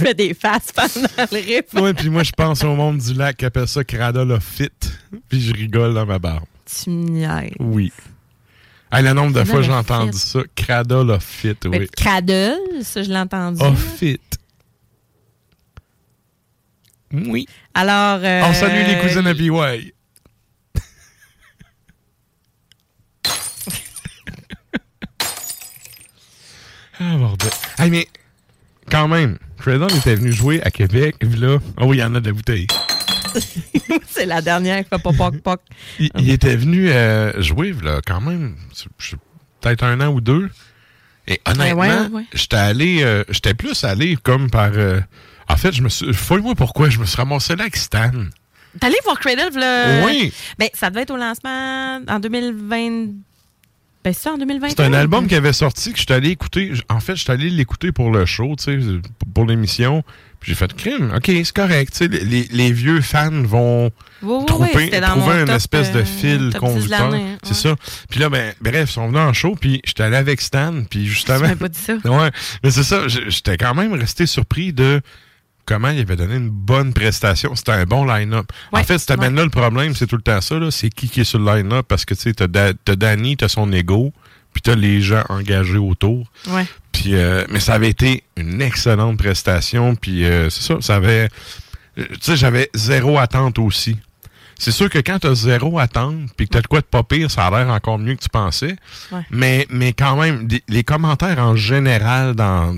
Je fais des faces pendant le riff. Ouais, puis moi, je pense au monde du lac qui appelle ça Cradle of Fit, puis je rigole dans ma barbe. Tu niaises. Oui. Hey, le nombre de fois j'ai of entendu Fit. ça. Cradle of Fit, oui. Cradle, ça, je l'ai entendu. Of Fit. Oui. Alors. euh, On salue les cousines à BY. ah, bordel. Hey, mais quand même, Cradle était venu jouer à Québec. là, oh oui, il y en a de la bouteille. C'est la dernière qui fait pas poc poc. Il, il était venu euh, jouer, là, quand même, peut-être un an ou deux. Et honnêtement, ouais, ouais. j'étais allé, euh, j'étais plus allé comme par. euh, en fait, je me suis. Fouille-moi pourquoi, je me suis ramassé là avec Stan. T'es allé voir Cradle, là? Oui. Ben, ça devait être au lancement en 2020. Ben, c'est ça, en 2021. C'est un album qui avait sorti que je suis allé écouter. En fait, je suis allé l'écouter pour le show, tu sais, pour- l'émission. Puis j'ai fait crime. OK, c'est correct. tu sais, Les, les vieux fans vont Oui, oui, trouver, oui, trouver une top, espèce de euh, fil top 10 de conducteur. hein, C'est ça. Puis là, ben, bref, ils sont venus en show, puis j'étais allé avec Stan, puis justement... m'avais pas dit ça. ouais, mais c'est ça. J'étais quand même resté surpris de comment il avait donné une bonne prestation. C'était un bon line-up. en fait, cette ouais. band-là, le problème, c'est tout le temps ça, c'est qui qui est sur le line-up, parce que, tu sais, t'as Da- Danny, t'as son ego, puis t'as les gens engagés autour. Ouais. Puis, euh, mais ça avait été une excellente prestation. Puis, euh, c'est ça, ça avait. euh, Tu sais, j'avais zéro attente aussi. C'est sûr que quand t'as zéro attente, puis que t'as de quoi de pas pire, ça a l'air encore mieux que tu pensais. Mais, mais quand même, les commentaires en général dans,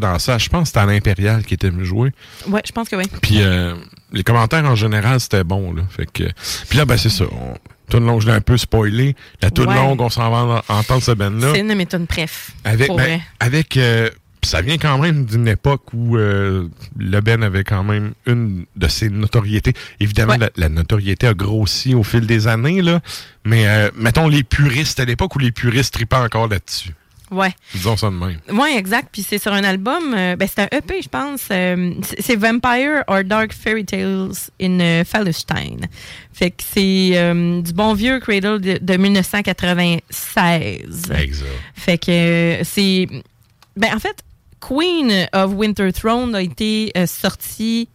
dans ça, je pense que c'était à l'Impérial qui était venu jouer. Ouais, je pense que oui. Puis euh, les commentaires en général, c'était bon. Là. Fait que, puis là, ben, c'est ça. On, tout le long, je l'ai un peu spoilé. La toute Ouais. longue, on s'en va en- entendre ce band-là. C'est une de mes tunes préf. Avec, ben, avec euh, ça vient quand même d'une époque où euh, le Ben avait quand même une de ses notoriétés. Évidemment, Ouais. la, la notoriété a grossi au fil des années, là. Mais euh, mettons les puristes, à l'époque où les puristes tripaient encore là-dessus. Ouais. Disons ça de même. Oui, exact. Puis c'est sur un album, euh, ben, c'est un EP, je pense. euh, c'est Vampire or Dark Fairy Tales in euh, Fallenstein. Fait que c'est euh, du bon vieux Cradle de, de 1996. Exact. Fait que c'est. Ben, en fait, Queen of Winter Throne a été sorti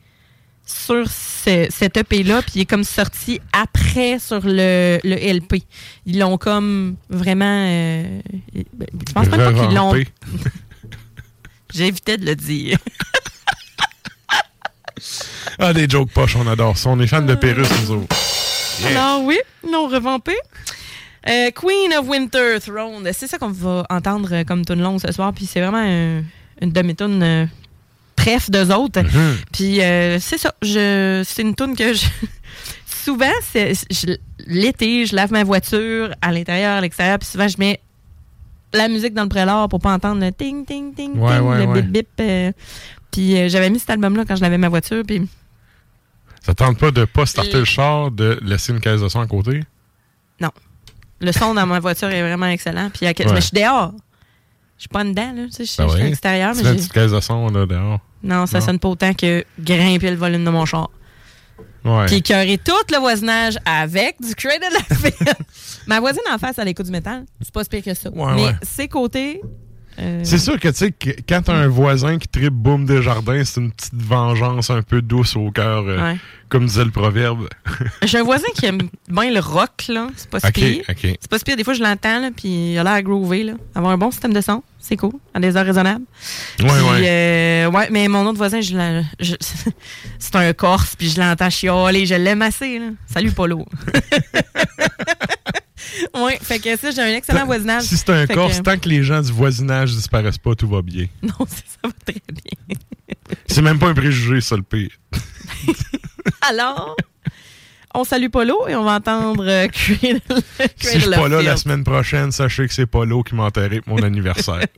sur ce- cet EP-là, puis il est comme sorti après sur le, le LP. Ils l'ont comme vraiment. euh, ben, je pense même pas qu'ils l'ont. J'évitais de le dire. Ah, des jokes poches, on adore ça. On est fans de Pérus, nous autres. Yeah. Alors oui, non revampé. Euh, Queen of Winter Throne, c'est ça qu'on va entendre euh, comme tune longue ce soir, puis c'est vraiment un- une demi-tune bref d'eux autres. Mhm. Puis euh, c'est ça, je, c'est une tune que je... souvent, c'est, l'été, je lave ma voiture à l'intérieur, à l'extérieur, puis souvent je mets la musique dans le prélat pour pas entendre le ting, ting, ting, ting, Ouais, ouais, le ouais. bip, bip. euh. puis euh, j'avais mis cet album-là quand je lavais ma voiture, puis Ça tente pas de pas starter le char, de laisser une caisse de son à côté? Non. Le son dans ma voiture est vraiment excellent. Puis, à- mais je suis dehors. Je suis pas dedans, là. Je suis Ben suis à oui. l'extérieur. Fais une petite caisse de son là, dehors. Non, ça Non? sonne pas autant que grimper le volume de mon char. Ouais. Puis écœurer tout le voisinage avec du Cradle of Filth. Ma voisine en face, elle écoute du métal. C'est pas si pire que ça. Ouais, mais ouais. ses côtés. euh, C'est sûr que, tu sais, quand t'as un voisin qui tripe Boom des Jardins, c'est une petite vengeance un peu douce au cœur, euh, Ouais. Comme disait le proverbe. J'ai un voisin qui aime bien le rock, là. C'est pas si pire. C'est pas si pire. Des fois, je l'entends, là, puis il a l'air groové, là. Avoir un bon système de son, c'est cool, à des heures raisonnables. Ouais, Puis, ouais. euh, ouais, mais mon autre voisin, je- c'est un Corse, puis je l'entends chialer. Je l'aime assez, là. Salut, Polo. ouais, fait que ça, j'ai un excellent voisinage. Si c'est un Fait Corse, que- tant que les gens du voisinage disparaissent pas, tout va bien. Non, ça, ça va très bien. C'est même pas un préjugé, ça, le pire. Alors, on salue Polo et on va entendre euh, Cradle, Si je suis pas là la semaine prochaine, sachez que c'est Polo qui m'a enterré pour mon anniversaire.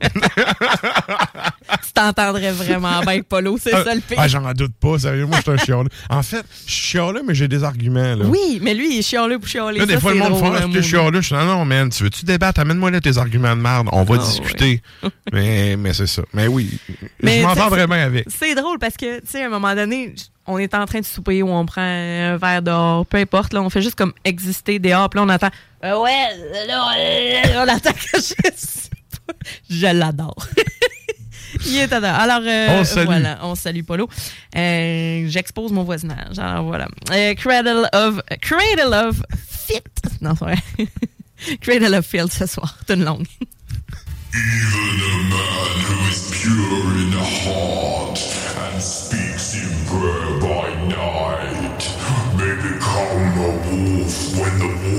Tu t'entendrais vraiment bien avec Polo, c'est ça le pire. Ah, j'en doute pas, sérieux, moi, je suis un chialeux. En fait, je suis chialeux, mais j'ai des arguments, là. Oui, mais lui, il est chialeux pour chialer. Là, des Ça, fois, le monde fait hein, Ah, t'es mon- chialeux. Je suis non, non, man, tu veux-tu débattre? Amène-moi là tes arguments de merde. On va Ah, discuter. mais mais c'est ça. Mais oui, Mais je m'entendrais bien avec. C'est drôle parce que, tu sais, à un moment donné, on est en train de souper ou on prend un verre dehors, peu importe, là, on fait juste comme exister dehors, puis là, on entend Euh, Ouais, là, on entend que je. Je l'adore. Il est adorable. Alors, euh, On salue. voilà, on salue Polo. Euh, J'expose mon voisinage. Alors, voilà. Euh, Cradle of. Cradle of Fit. Non, c'est vrai. Cradle of Field ce soir. C'est une longue. who is pure in heart and speaks in prayer when the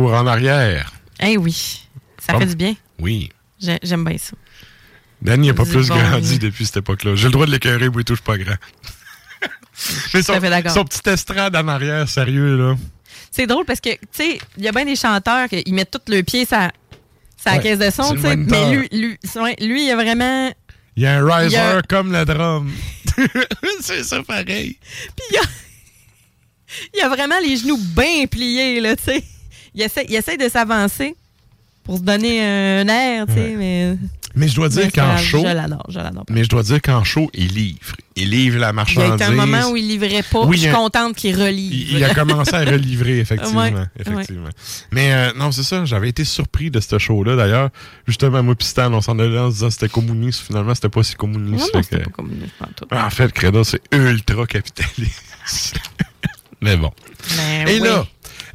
Retour en arrière. Eh oui, ça fait du bien. Oui. J'ai- J'aime bien ça. Danny n'a pas plus bon, grandi oui. depuis cette époque-là. J'ai le droit de l'écœurer, oui, suis pas grand. Mais son, son petit estrade en arrière, sérieux, là. C'est drôle parce que, tu sais, il y a bien des chanteurs qui mettent tous le pied sa, sa Ouais, caisse de son, tu sais. Mais lui, lui, lui, il a vraiment. Il y a un riser y a- comme le drum. c'est ça pareil. Puis il a, il a vraiment les genoux bien pliés, là, tu sais. Il essaie, il essaie de s'avancer pour se donner un air, tu sais, Ouais. mais. Mais je dois dire qu'en show. Je l'adore, je l'adore. Mais je dois dire qu'en show, il livre. Il livre la Il y a marchandise. un moment où il livrait pas. Oui, je suis contente qu'il relivre. Il, il a commencé à relivrer, effectivement. Ouais, effectivement. Mais euh, non, c'est ça. J'avais été surpris de ce show-là. D'ailleurs, justement, moi, Pistan, on s'en allait en se disant que c'était communiste. Finalement, c'était pas si communiste. Non, c'était pas communiste, pas en tout. En fait, Credo, c'est ultra capitaliste. Mais bon. Ben Et oui. là,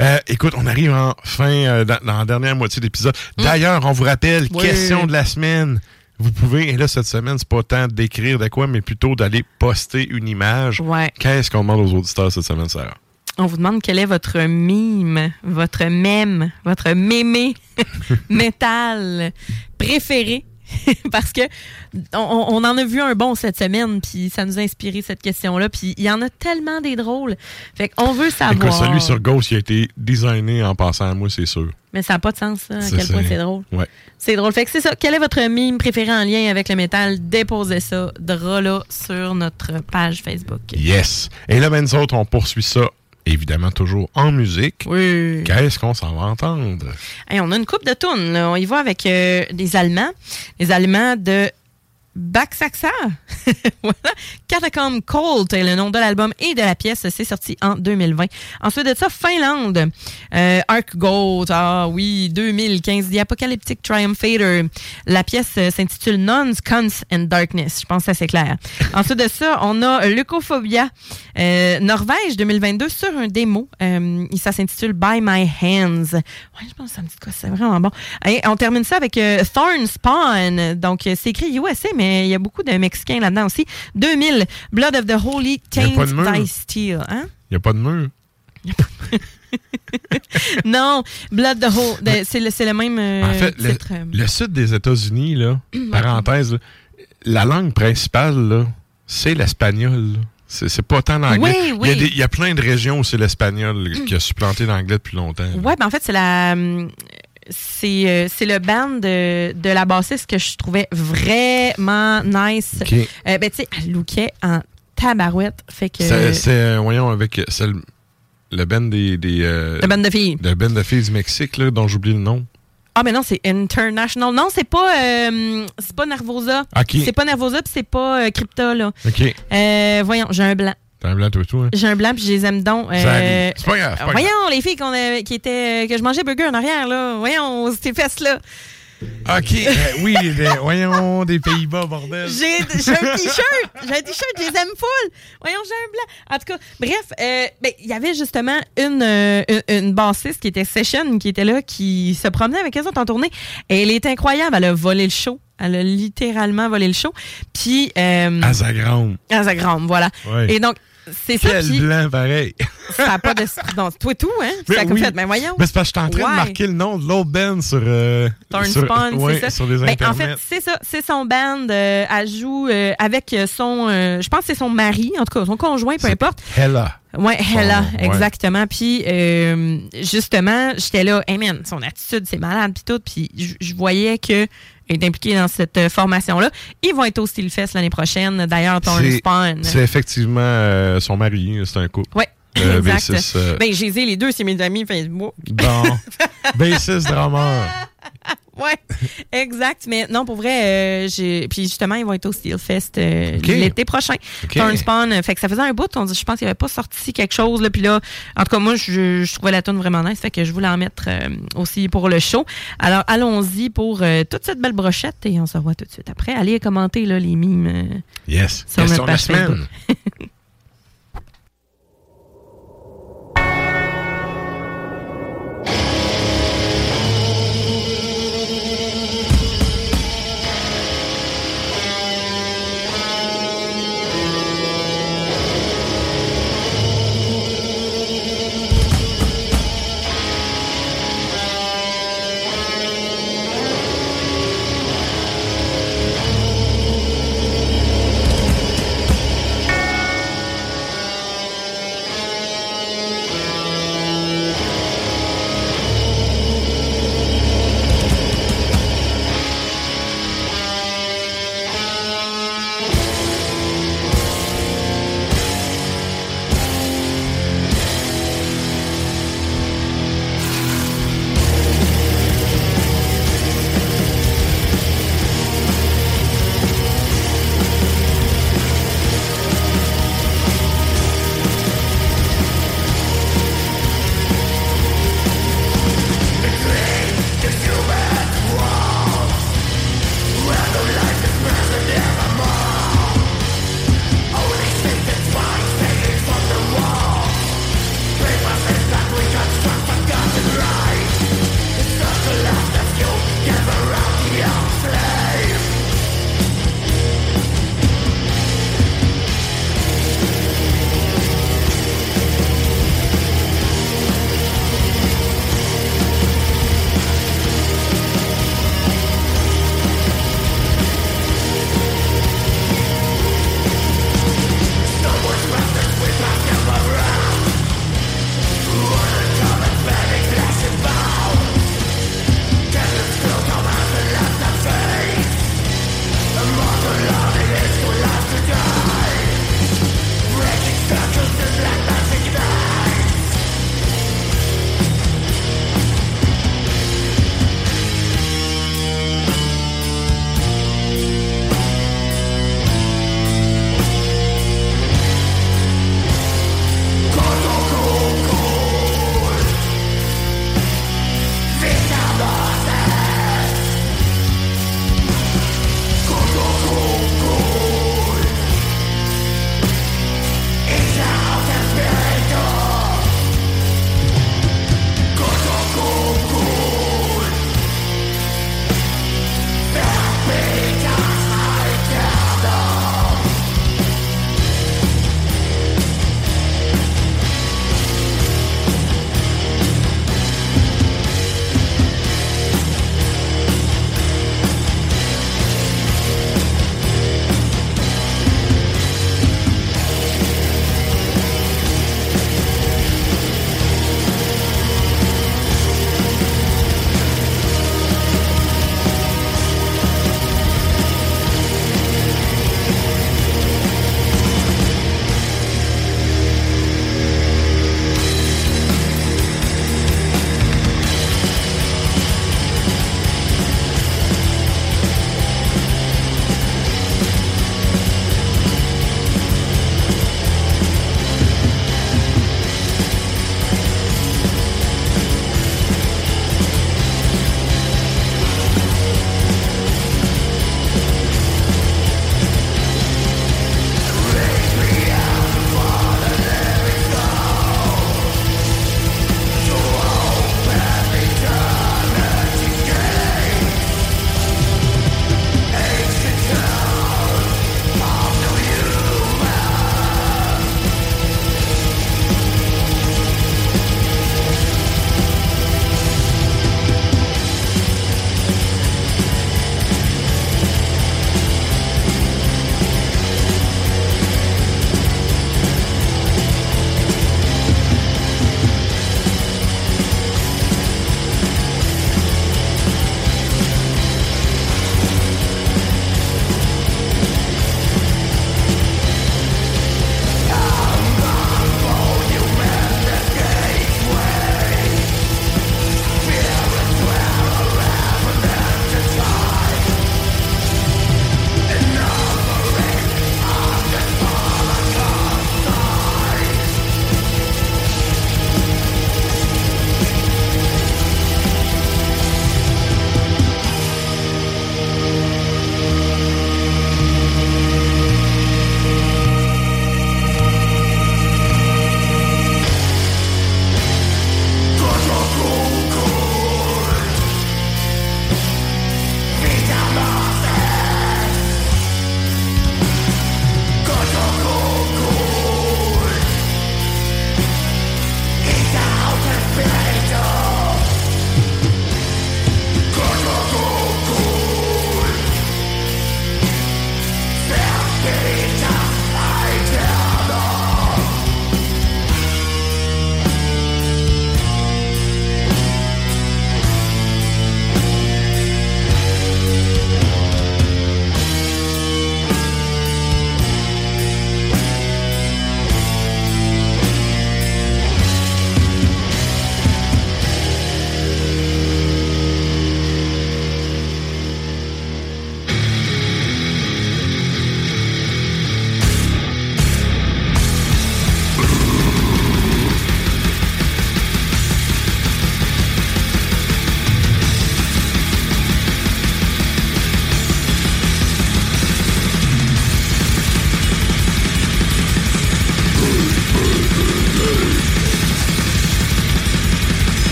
euh, écoute, on arrive en fin, euh, dans, dans la dernière moitié de l'épisode. D'ailleurs, on vous rappelle, Oui. question de la semaine. Vous pouvez, et là, cette semaine, c'est pas tant d'écrire de quoi, mais plutôt d'aller poster une image. Ouais. Qu'est-ce qu'on demande aux auditeurs cette semaine, Sarah? On vous demande quel est votre mime, votre mème, votre mémé métal préféré. Parce que on, on en a vu un bon cette semaine, puis ça nous a inspiré cette question-là. Puis il y en a tellement des drôles. Fait qu'on veut savoir. Écoute, celui sur Ghost, il a été designé en passant à moi, c'est sûr. Mais ça n'a pas de sens, ça, à quel point c'est- drôle. Ouais. C'est drôle. Fait que c'est ça. Quel est votre mime préféré en lien avec le métal? Déposez ça, drôle sur notre page Facebook. Yes. Et là, ben, nous autres, on poursuit ça, évidemment, toujours en musique. Oui. Qu'est-ce qu'on s'en va entendre? Hey, on a une coupe de tunes. On y va avec euh, des Allemands. Les Allemands de Baxaxa. voilà. Catacomb Cold est le nom de l'album et de la pièce. C'est sorti en 2020. Ensuite de ça, Finlande. Euh, Arc Gold. Ah oui, 2015. The Apocalyptic Triumphator. La pièce euh, s'intitule Nuns, Cunts and Darkness. Je pense que c'est clair. Ensuite de ça, on a Leucophobia. Euh, Norvège 2022 sur un démo. Euh, et ça s'intitule By My Hands. Ouais, je pense que ça me dit quoi, c'est vraiment bon. Et on termine ça avec euh, Thorn Spawn. Donc, c'est écrit USA, mais il y a beaucoup de Mexicains là-dedans aussi. 2000, Blood of the Holy Il y a Taint pas de mur. Steel. Hein? N'y a pas de mur. non, Blood the Whole. de- C'est le, c'est le même euh, En fait, le, titre. euh. le sud des États-Unis, là, parenthèse, là, la langue principale, c'est l'espagnol. C'est pas tant l'anglais. Oui, Il, y a oui. il y a plein de régions où c'est l'espagnol qui a supplanté l'anglais depuis longtemps. Ouais, ben en fait, c'est la. C'est euh, c'est le band de, de la bassiste que je trouvais vraiment nice. OK. Euh, ben, tu sais, elle lookait en tabarouette. Fait que. C'est, euh, voyons, avec c'est le, le band des. des euh, Le band de filles. Le band de filles du Mexique, là, dont j'oublie le nom. Ah, mais non, c'est International. Non, c'est pas, euh, c'est pas Nervosa. C'est pas Nervosa, puis c'est pas euh, Crypta, là. OK. Euh, voyons, j'ai un blanc. T'as un blanc, toi, tout, hein? J'ai un blanc, puis je les aime donc. Euh. C'est pas grave, pas voyons, les filles qu'on a- qui étaient, que je mangeais burger en arrière, là. Voyons, ces fesses-là. OK. euh, oui, des- voyons, des Pays-Bas, bordel. J'ai j'ai un t-shirt. J'ai un t-shirt, je les aime full. Voyons, j'ai un blanc. En tout cas, bref, euh, ben, il y avait justement une, euh, une, une bassiste qui était Session, qui était là, qui se promenait avec eux autres en tournée. Et elle est incroyable. Elle a volé le show. Elle a littéralement volé le show. Puis. Euh, Azagram. Azagram, voilà. Ouais. Et donc, c'est ça. Quel blanc, pareil. Ça n'a pas de. Non, toi tout, hein? Mais ça oui. fait. Mais voyons. Mais c'est parce que je suis en train Ouais. de marquer le nom de l'autre band sur. Euh, Thorn sur, Spawn, ouais, c'est ça. sur les Ben, en fait, c'est ça. C'est son band. euh, elle joue euh, avec son. euh, je pense que c'est son mari, en tout cas, son conjoint, peu importe. Hella. Ouais, Hella, ouais. exactement. Puis, euh, justement, j'étais là, hey man, son attitude, c'est malade, puis tout. Puis, je voyais que est impliqué dans cette euh, formation-là. Ils vont être au Steelfest l'année prochaine. D'ailleurs, C'est- Spawn. C'est effectivement euh, son mari, c'est un couple. Ouais. Euh, exact. bassiste, euh, Ben, j'ai les deux, c'est mes amis Facebook. Bon. bassiste drummer. Ouais, exact. Mais non, pour vrai, euh, j'ai. Puis justement, ils vont être au Steelfest euh, Ok. l'été prochain. Ok. Thorn Spawn. euh, Fait que ça faisait un bout. On, dit- je pense qu'il n'y avait pas sorti quelque chose. Là, puis là, en tout cas, moi, je, je trouvais la tune vraiment nice. Fait que je voulais en mettre euh, aussi pour le show. Alors, allons-y pour euh, toute cette belle brochette et on se revoit tout de suite après. Allez commenter là, les mimes. euh, Yes. Sur Question notre de la semaine.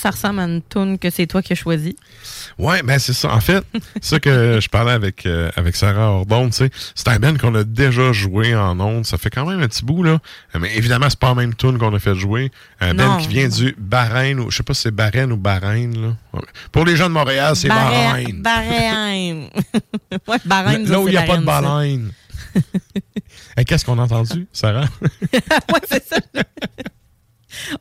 Ça, ressemble à une tune que c'est toi qui as choisi. Ouais, ben c'est ça. En fait, c'est ça que je parlais avec euh, avec Sarah Ordon, tu sais. C'est un band qu'on a déjà joué en ondes. Ça fait quand même un petit bout, là. Mais évidemment, c'est pas la même tune qu'on a fait jouer. Un Non. band qui vient du Bahreïn, ou je sais pas si c'est Bahreïn ou Bahreïn, là. Pour les gens de Montréal, c'est Bahreïn. Bahreïn. ouais, Bahreïn. Là où il n'y a pas de baleine. Et qu'est-ce qu'on a entendu, Sarah? ouais, c'est ça.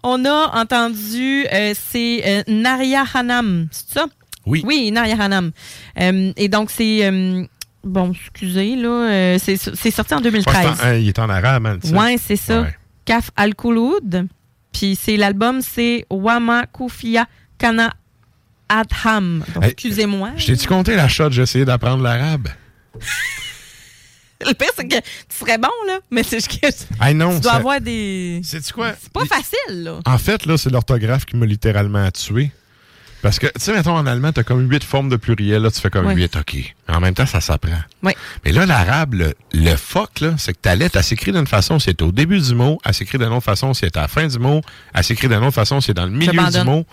On a entendu, euh, c'est euh, Naria Hanam, c'est ça? Oui. Oui, Naria Hanam. Euh, et donc, c'est. euh, bon, excusez, là. c'est sorti en Ouais, 2013. c'est en- hein, il est en arabe, hein. Ouais, c'est ça. Ouais. Kaf al Khouloud. Puis c'est l'album, c'est Wama Koufia Kana Adham. Excusez-moi. Je t'ai-tu compté la shot? J'ai essayé d'apprendre l'arabe? Le pire, c'est que tu serais bon, là. Mais c'est juste que non, tu dois avoir des. C'est quoi? C'est pas facile, là. En fait, là, c'est l'orthographe qui m'a littéralement tué. Parce que, tu sais, mettons, en allemand, t'as comme huit formes de pluriel, là, tu fais comme huit, OK. En même temps, ça s'apprend. Oui. Mais là, l'arabe, le, le fuck, là, c'est que ta lettre, elle s'écrit d'une façon si elle est au début du mot, elle s'écrit d'une autre façon si elle est à la fin du mot, elle s'écrit d'une autre façon si elle est dans le milieu du mot.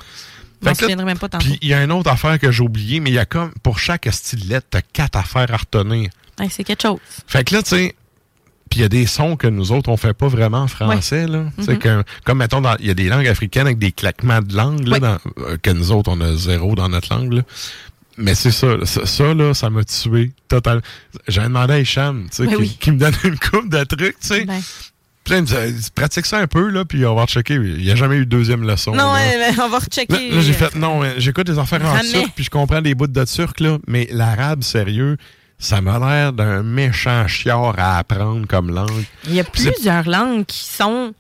Puis il y a une autre affaire que j'ai oubliée, mais il y a comme, pour chaque style de lettre, t'as quatre affaires à retenir. Hey, c'est quelque chose. Fait que là, tu sais, puis il y a des sons que nous autres, on fait pas vraiment en français, là. Sais, Mhm. que- comme, mettons, il y a des langues africaines avec des claquements de langue, là, dans- euh, que nous autres, on a zéro dans notre langue, là. Mais c'est ça, ça, là, ça m'a tué total. J'ai demandé à Hicham, tu sais, Ben qui, oui. qui me donne une coupe de trucs, tu sais. Ben. Puis là, il me dit, pratique ça un peu, là, puis on va checker. Il n'y a jamais eu de deuxième leçon. Non, là. ouais, on va rechecker. Là, là, j'ai fait, non, j'écoute des affaires en turc, puis je comprends des bouts de turc, là, mais l'arabe, sérieux, ça m'a l'air d'un méchant chiard à apprendre comme langue. Il y a plusieurs langues qui sont,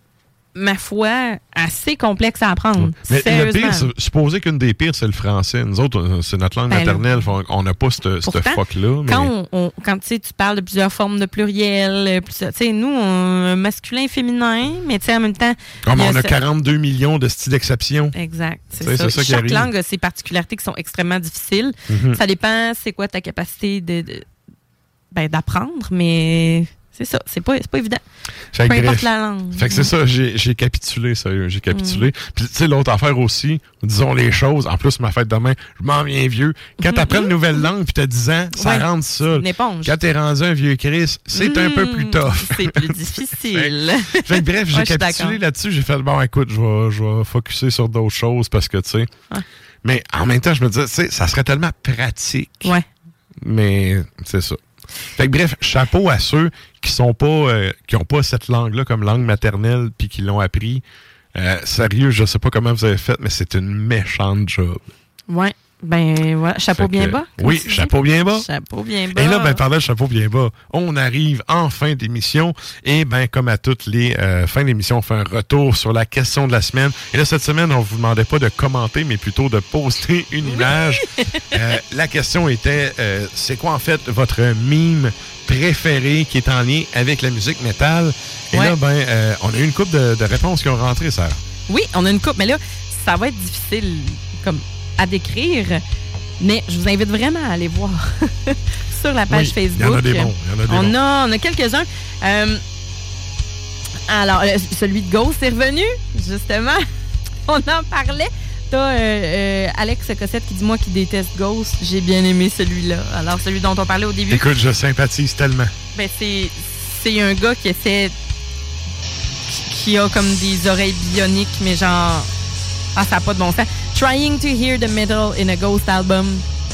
ma foi, assez complexes à apprendre. Mais le pire, supposé qu'une des pires, c'est le français. Nous autres, euh, c'est notre langue Ben, maternelle. On n'a pas cette, cette Pourtant, fuck-là. mais- Quand, on, on- quand tu parles de plusieurs formes de pluriel, euh, sais, nous, on masculin, féminin, mais en même temps. Y on a ce- 42 millions de styles d'exception. Exact. C'est ça. Chaque arrive. langue a ses particularités qui sont extrêmement difficiles. Mhm. Ça dépend, c'est quoi ta capacité de, de- ben, d'apprendre, mais c'est ça. C'est pas, pas évident. Peu importe la langue. Fait que c'est ça, j'ai capitulé, sérieux, j'ai capitulé. Mm. Puis tu sais, l'autre affaire aussi, disons les choses, en plus, ma fête demain, je m'en viens vieux. Quand t'apprends une nouvelle langue puis t'as 10 ans, ça Mm-hmm. Ouais. rentre. Une éponge. Quand t'es rendu un vieux Chris, c'est un peu Mm, plus tough. C'est plus difficile. Fait que bref, j'ai Ouais, capitulé là-dessus. J'ai fait, bon, écoute, je vais, je vais focuser sur d'autres choses parce que, tu sais. Ouais. Mais en même temps, je me disais, tu sais, ça serait tellement pratique. Ouais. Mais c'est ça. Fait bref, chapeau à ceux qui sont pas, euh, qui ont pas cette langue-là comme langue maternelle puis qui l'ont appris. Euh, sérieux, je sais pas comment vous avez fait, mais c'est une méchante job. Ouais. Ben, voilà. Chapeau Fait bien que- bas. Oui, chapeau bien bas. Chapeau bien bas. Et là, ben, parlant de chapeau bien bas, on arrive en fin d'émission. Et ben, comme à toutes les euh, fins d'émission, on fait un retour sur la question de la semaine. Et là, cette semaine, on vous demandait pas de commenter, mais plutôt de poster une image. Euh, la question était, euh, c'est quoi en fait votre mime préféré qui est en lien avec la musique métal? Et Ouais. là, ben, on a eu une couple de, de réponses qui ont rentré, Sarah. Oui, on a une coupe, mais là, ça va être difficile comme à décrire. Mais je vous invite vraiment à aller voir sur la page Oui, Facebook. il y en a des bons, il y en a des on, bons. a, on a quelques-uns. Euh, alors, euh, celui de Ghost est revenu, justement. On en parlait. T'as euh, euh, Alex Cossette qui dit Moi qui déteste Ghost, j'ai bien aimé celui-là. Alors, celui dont on parlait au début. Écoute, je sympathise tellement. Ben, c'est, c'est un gars qui essaie. qui a comme des oreilles bioniques, mais genre. Ah, ça n'a pas de bon sens. Trying to hear the metal in a ghost album.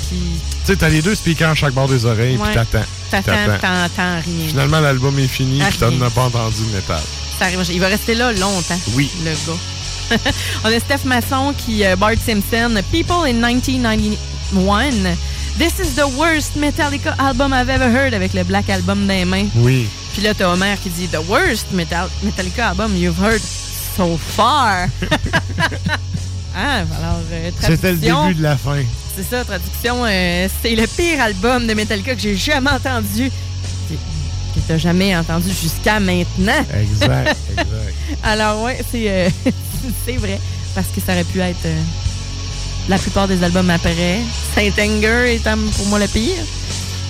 Tu sais, t'as les deux speakers à chaque bord des oreilles, Ouais. puis t'attends. t'attends, T'attends. t'entends rien. Finalement, l'album est fini, puis t'en as pas entendu de métal. Ça arrive. Il va rester là longtemps. Oui. Le gars. On a Steph Masson qui, euh, Bart Simpson, People in 1991. This is the worst Metallica album I've ever heard avec le Black Album les mains. Oui. Puis là, t'as Homer qui dit The worst metal Metallica album you've heard so far. ah, alors, euh, C'était le début de la fin. C'est ça, traduction. euh, c'est le pire album de Metallica que j'ai jamais entendu. Que t'as jamais entendu jusqu'à maintenant. Exact, exact. Alors, ouais, c'est euh, c'est vrai. Parce que ça aurait pu être euh, la plupart des albums après. Saint Anger étant pour moi le pire.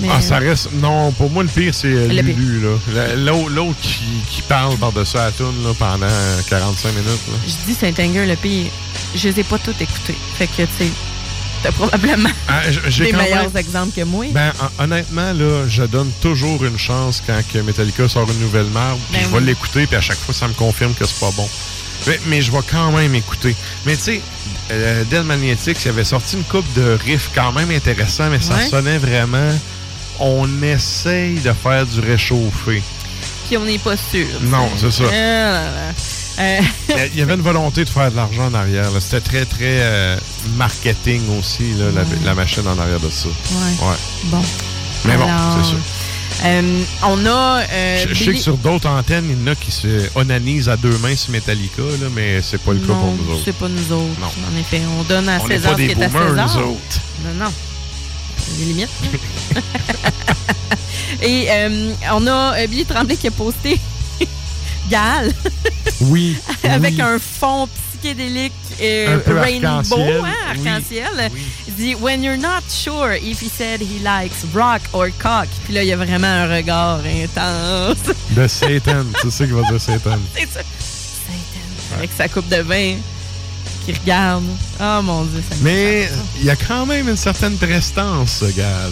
Mais, Ah, ça reste. Non, pour moi, le pire, c'est euh. Lulu, là. La- L'autre qui, qui parle par-dessus la toune, là, pendant 45 minutes, là. Je dis Saint Anger le pire. Je les ai pas toutes écoutées. Fait que, tu sais, t'as probablement Ah, des meilleurs même- exemples que moi. Ben, hon- honnêtement, là, je donne toujours une chance quand que Metallica sort une nouvelle marque. Ben je vais oui. l'écouter, puis à chaque fois, ça me confirme que c'est pas bon. Mais, mais je vais quand même écouter. Mais tu sais, euh, Dead Magnetics, il avait sorti une coupe de riffs quand même intéressants, mais ça Ouais. sonnait vraiment. On essaye de faire du réchauffé. Puis on n'est pas sûr. Non, c'est ça. Là, là. Euh, Il y avait une volonté de faire de l'argent en arrière. C'était très, très euh, marketing aussi, là, la, la machine en arrière de ça. Ouais. Ouais. Bon. Mais bon, c'est ça. euh, on a. Je, sais que sur d'autres antennes, il y en a qui se onanisent à deux mains sur Metallica, là, mais c'est pas le cas pour nous autres. c'est pas nous autres. Non. En effet, on donne à On César ce qui est à César. nous autres. Non, non. Des limites. Et on a Billy Tremblay qui a posté Gal Oui. avec oui. un fond psychédélique euh, Un peu rainbow, arc-en-ciel. hein, Oui. Il dit When you're not sure if he said he likes rock or cock. Puis là, il y a vraiment un regard intense. De Satan. tu sais qu'il va dire Satan? C'est ça. Satan. Avec sa coupe de vin qui regarde. Oh mon Dieu, ça me Mais il y a quand même une certaine prestance, ce gars.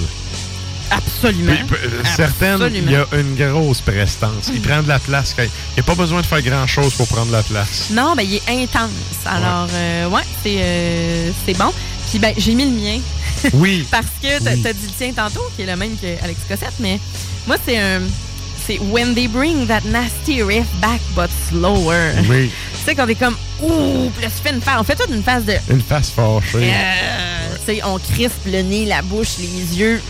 Absolument. Puis, euh, Certaines, il y a une grosse prestance. Il prend de la place. Il n'y a pas besoin de faire grand-chose pour prendre la place. Non, ben il est intense. Alors, euh, ouais, c'est euh, c'est bon. Puis, ben, j'ai mis le mien. Oui. Parce que t'as Oui. t'as dit le tien tantôt, qui est le même qu'Alex Cossette, mais moi, c'est un. C'est When they bring that nasty riff back, but slower. Oui. tu sais, quand t'es comme, ouh, puis là, tu fais une phase. On fait toute une phase de. Une face fâchée. Euh, tu sais, on crispe le nez, la bouche, les yeux.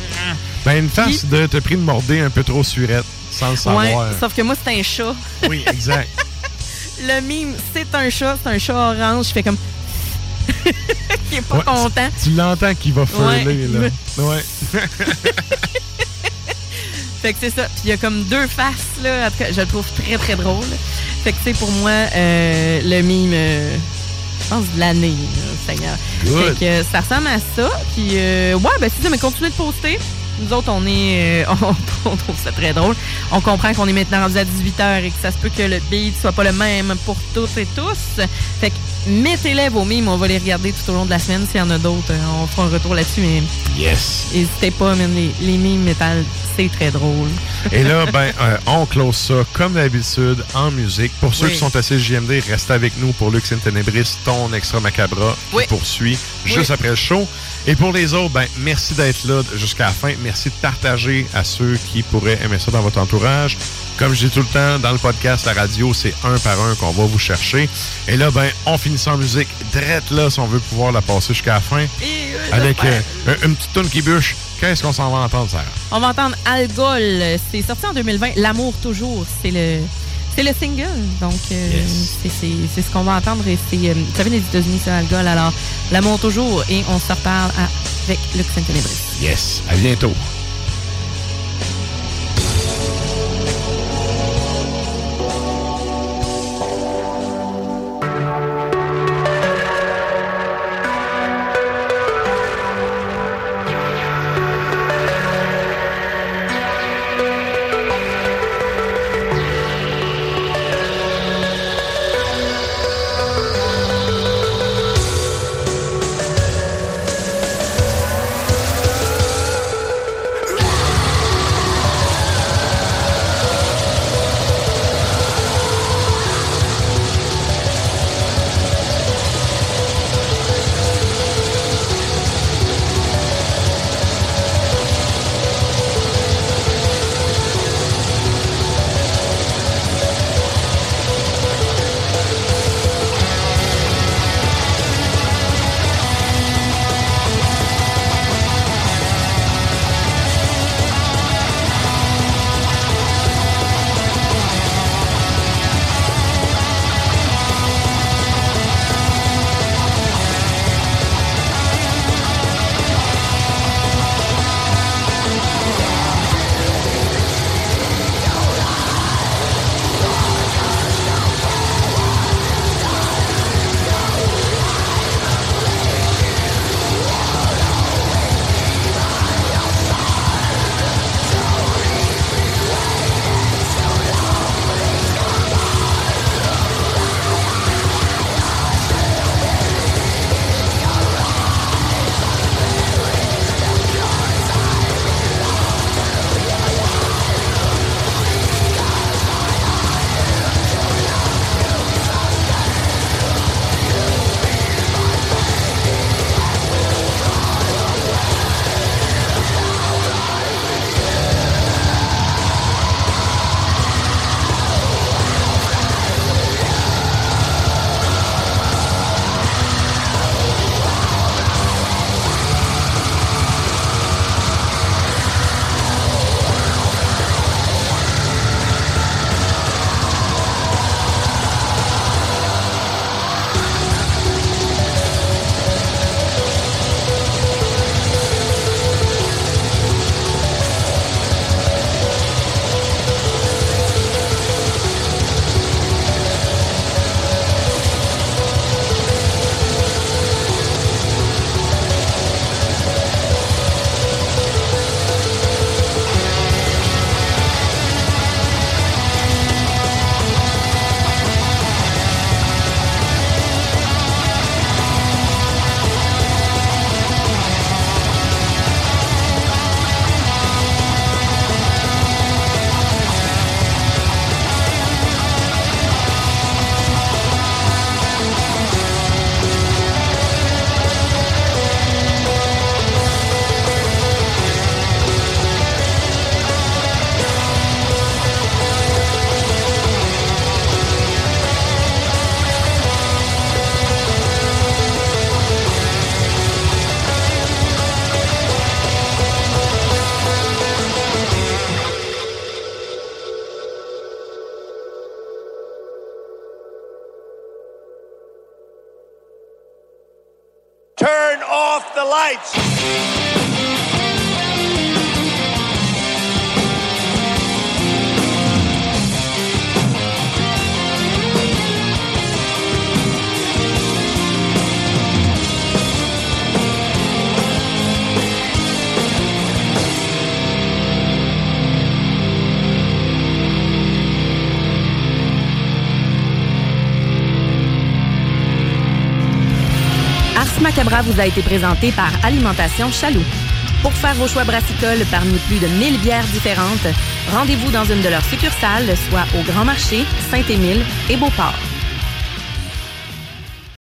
Ben, une face de te pris de morder un peu trop surette, sans le savoir. Ouais, sauf que moi, c'est un chat. Oui, exact. le mime, c'est un chat, c'est un chat orange. Je fais comme. qui est pas Ouais, content. Tu l'entends qui va furler, Ouais, là. Ouais. Fait que c'est ça. Puis il y a comme deux faces, là. En tout cas, je le trouve très, très drôle. Fait que, tu sais, pour moi, euh, le mime, euh, je pense, de l'année, là, Seigneur. Good. Fait que euh, ça ressemble à ça. Puis, euh, ouais, ben, c'est ça, mais continuez de poster. Nous autres, on est, euh, on, trouve ça très drôle. On comprend qu'on est maintenant rendu à 18h et que ça se peut que le beat soit pas le même pour toutes et tous. Fait que mettez-les vos mimes, on va les regarder tout au long de la semaine. S'il y en a d'autres, euh, on fera un retour là-dessus. Mais Yes. n'hésitez pas, man, les, les mimes métal, c'est très drôle. Et là, ben, euh, on close ça comme d'habitude en musique. Pour ceux Oui. qui sont à JMD, restez avec nous pour Lux in Tenebris, ton extra macabra qui poursuit juste Oui. après le show. Et pour les autres, ben, merci d'être là jusqu'à la fin. Merci de partager à ceux qui pourraient aimer ça dans votre entourage. Comme je dis tout le temps, dans le podcast, la radio, c'est un par un qu'on va vous chercher. Et là, ben, on finit en musique. Drette là, si on veut pouvoir la passer jusqu'à la fin. avec euh, une petite toune qui bûche. Qu'est-ce qu'on s'en va entendre, Sarah? On va entendre Algol. C'est sorti en 2020. L'amour toujours. C'est le. C'est le single, donc euh, c'est- c'est c'est ce qu'on va entendre et c'est, euh, ça vient des États-Unis, ça, Algol. Alors, l'amour toujours et on se reparle à- avec Lux in Tenebris. Yes. À bientôt. Vous a été présenté par Alimentation Chaloux. Pour faire vos choix brassicoles parmi plus de 1000 bières différentes, rendez-vous dans une de leurs succursales, soit au Grand Marché, Saint-Émile et Beauport.